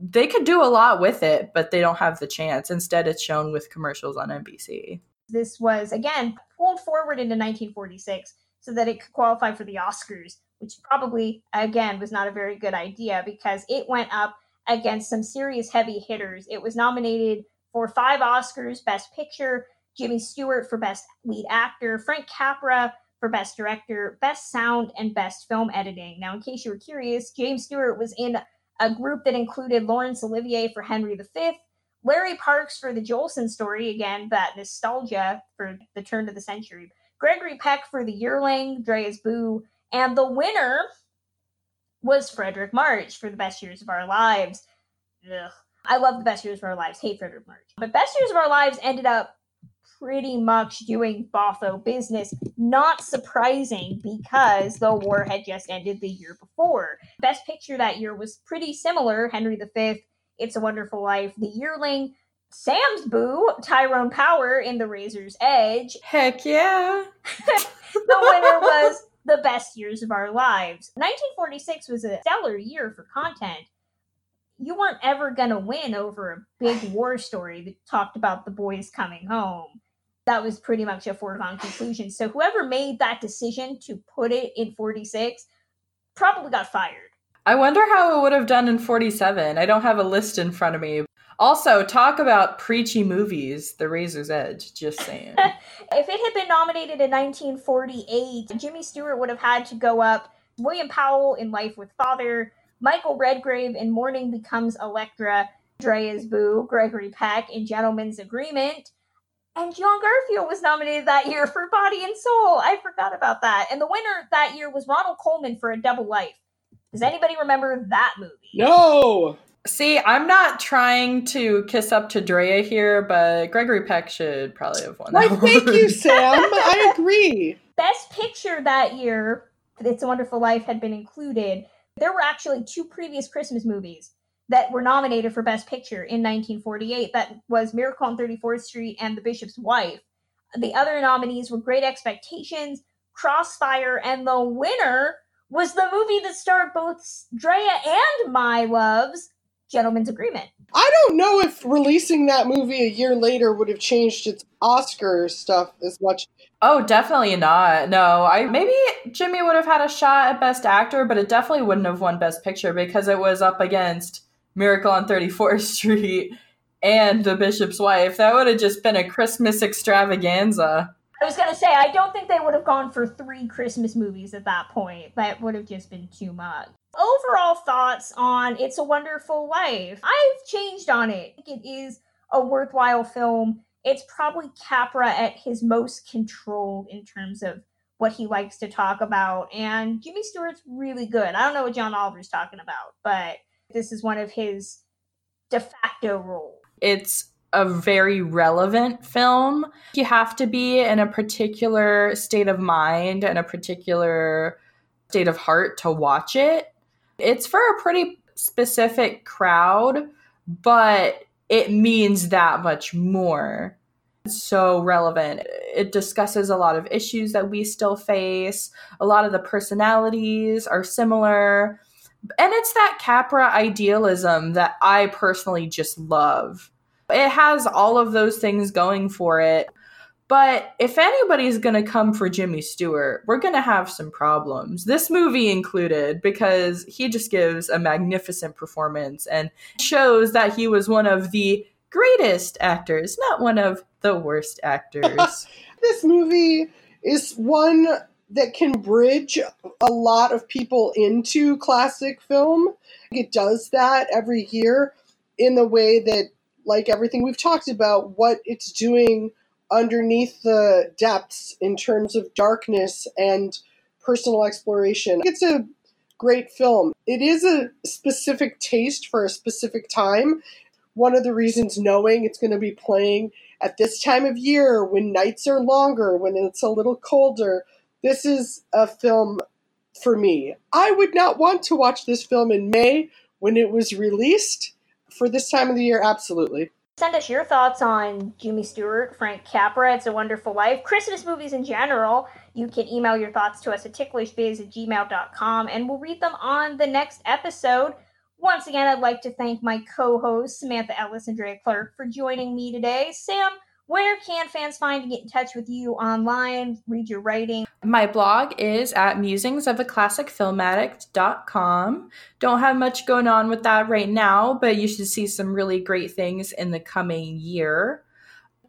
They could do a lot with it, but they don't have the chance. Instead, it's shown with commercials on NBC. This was, again, pulled forward into 1946 so that it could qualify for the Oscars, which probably, again, was not a very good idea because it went up against some serious heavy hitters. It was nominated for five Oscars Best Picture, Jimmy Stewart for Best Lead Actor, Frank Capra for Best Director, Best Sound, and Best Film Editing. Now, in case you were curious, James Stewart was in a group that included Laurence Olivier for Henry V, Larry Parks for the Jolson story, again, that nostalgia for the turn of the century, Gregory Peck for The Yearling, Drea's Boo, and the winner was Fredric March for The Best Years of Our Lives. Ugh. I love The Best Years of Our Lives, hate Fredric March. But Best Years of Our Lives ended up pretty much doing boffo business. Not surprising because the war had just ended the year before. Best Picture that year was pretty similar Henry V, It's a Wonderful Life, The Yearling, Sam's Boo, Tyrone Power in The Razor's Edge. Heck yeah. the winner was The Best Years of Our Lives. 1946 was a stellar year for content you weren't ever going to win over a big war story that talked about the boys coming home that was pretty much a foregone conclusion. So whoever made that decision to put it in 46 probably got fired. I wonder how it would have done in 47. I don't have a list in front of me. Also, talk about preachy movies, The Razor's Edge, just saying. if it had been nominated in 1948, Jimmy Stewart would have had to go up William Powell in Life with Father, Michael Redgrave in Morning Becomes Electra, Drea's Boo, Gregory Peck in Gentleman's Agreement, and John Garfield was nominated that year for Body and Soul. I forgot about that. And the winner that year was Ronald Colman for A Double Life. Does anybody remember that movie? No. See, I'm not trying to kiss up to Drea here, but Gregory Peck should probably have won Why, that. thank you, Sam. I agree. Best Picture that year, It's a Wonderful Life, had been included. There were actually two previous Christmas movies that were nominated for Best Picture in 1948. That was Miracle on 34th Street and The Bishop's Wife. The other nominees were Great Expectations, Crossfire, and the winner was the movie that starred both Drea and My Loves, Gentleman's Agreement. I don't know if releasing that movie a year later would have changed its Oscar stuff as much. Oh, definitely not. No, I maybe Jimmy would have had a shot at Best Actor, but it definitely wouldn't have won Best Picture because it was up against Miracle on 34th Street and The Bishop's Wife. That would have just been a Christmas extravaganza. I was gonna say I don't think they would have gone for three Christmas movies at that point. That would have just been too much. Overall thoughts on It's a Wonderful Life. I've changed on it. It is a worthwhile film. It's probably Capra at his most controlled in terms of what he likes to talk about. And Jimmy Stewart's really good. I don't know what John Oliver's talking about, but this is one of his de facto roles. It's a very relevant film. You have to be in a particular state of mind and a particular state of heart to watch it. It's for a pretty specific crowd, but it means that much more. It's so relevant. It discusses a lot of issues that we still face. A lot of the personalities are similar. And it's that Capra idealism that I personally just love. It has all of those things going for it. But if anybody's going to come for Jimmy Stewart, we're going to have some problems. This movie included, because he just gives a magnificent performance and shows that he was one of the greatest actors, not one of the worst actors. this movie is one that can bridge a lot of people into classic film. It does that every year in the way that like everything we've talked about, what it's doing underneath the depths in terms of darkness and personal exploration. It's a great film. It is a specific taste for a specific time. One of the reasons knowing it's going to be playing at this time of year when nights are longer, when it's a little colder, this is a film for me. I would not want to watch this film in May when it was released for this time of the year, absolutely. Send us your thoughts on Jimmy Stewart, Frank Capra, It's a Wonderful Life, Christmas movies in general. You can email your thoughts to us at ticklishbiz at gmail.com and we'll read them on the next episode. Once again, I'd like to thank my co hosts, Samantha Ellis and Drea Clark, for joining me today. Sam, where can fans find and get in touch with you online, read your writing? My blog is at musingsofaClassicFilmaddict.com. Don't have much going on with that right now, but you should see some really great things in the coming year.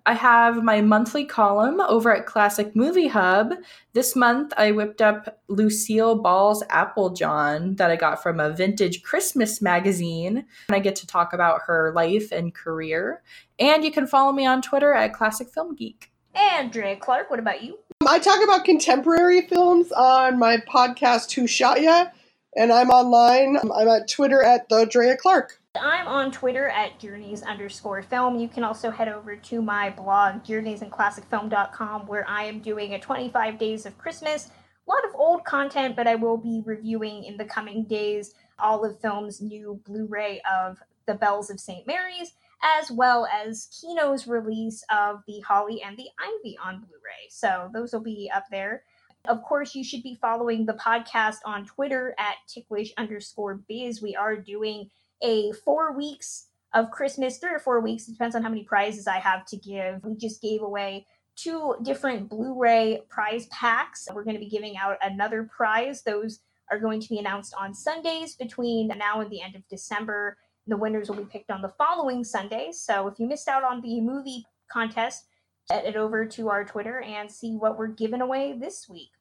I have my monthly column over at Classic Movie Hub. This month, I whipped up Lucille Ball's Applejawn that I got from a vintage Christmas magazine. And I get to talk about her life and career. And you can follow me on Twitter at Classic Film Geek. And Drea Clark, what about you? Um, I talk about contemporary films on my podcast, Who Shot Ya? And I'm online. Um, I'm at Twitter at the Drea Clark. I'm on Twitter at journeys underscore film. You can also head over to my blog, journeysinclassicfilm.com, where I am doing a 25 days of Christmas. A lot of old content, but I will be reviewing in the coming days Olive Films' new Blu ray of The Bells of St. Mary's, as well as Kino's release of The Holly and the Ivy on Blu ray. So those will be up there. Of course, you should be following the podcast on Twitter at ticklish underscore biz. We are doing a four weeks of Christmas, three or four weeks, it depends on how many prizes I have to give. We just gave away two different Blu ray prize packs. We're going to be giving out another prize. Those are going to be announced on Sundays between now and the end of December. The winners will be picked on the following Sunday. So if you missed out on the movie contest, head over to our Twitter and see what we're giving away this week.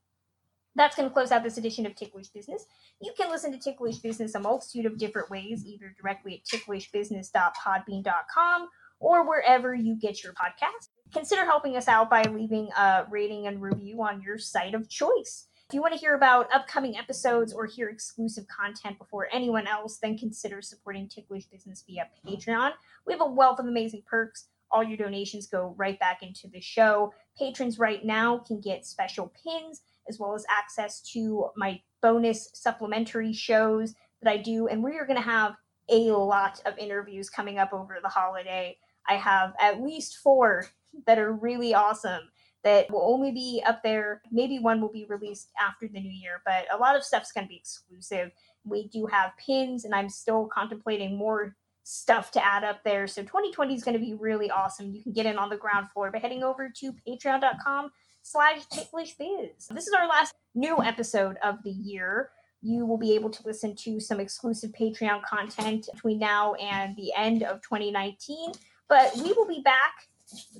That's going to close out this edition of Ticklish Business. You can listen to Ticklish Business a multitude of different ways, either directly at ticklishbusiness.podbean.com or wherever you get your podcast. Consider helping us out by leaving a rating and review on your site of choice. If you want to hear about upcoming episodes or hear exclusive content before anyone else, then consider supporting Ticklish Business via Patreon. We have a wealth of amazing perks. All your donations go right back into the show. Patrons right now can get special pins as well as access to my bonus supplementary shows that I do. And we are going to have a lot of interviews coming up over the holiday. I have at least four that are really awesome that will only be up there. Maybe one will be released after the new year, but a lot of stuff's going to be exclusive. We do have pins, and I'm still contemplating more stuff to add up there. So 2020 is going to be really awesome. You can get in on the ground floor by heading over to patreon.com slash ticklish biz. This is our last new episode of the year. You will be able to listen to some exclusive Patreon content between now and the end of 2019. But we will be back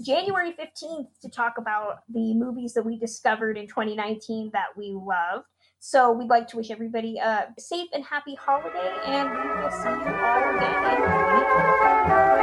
January 15th to talk about the movies that we discovered in 2019 that we loved. So we'd like to wish everybody a safe and happy holiday, and we will see you all again in 2020.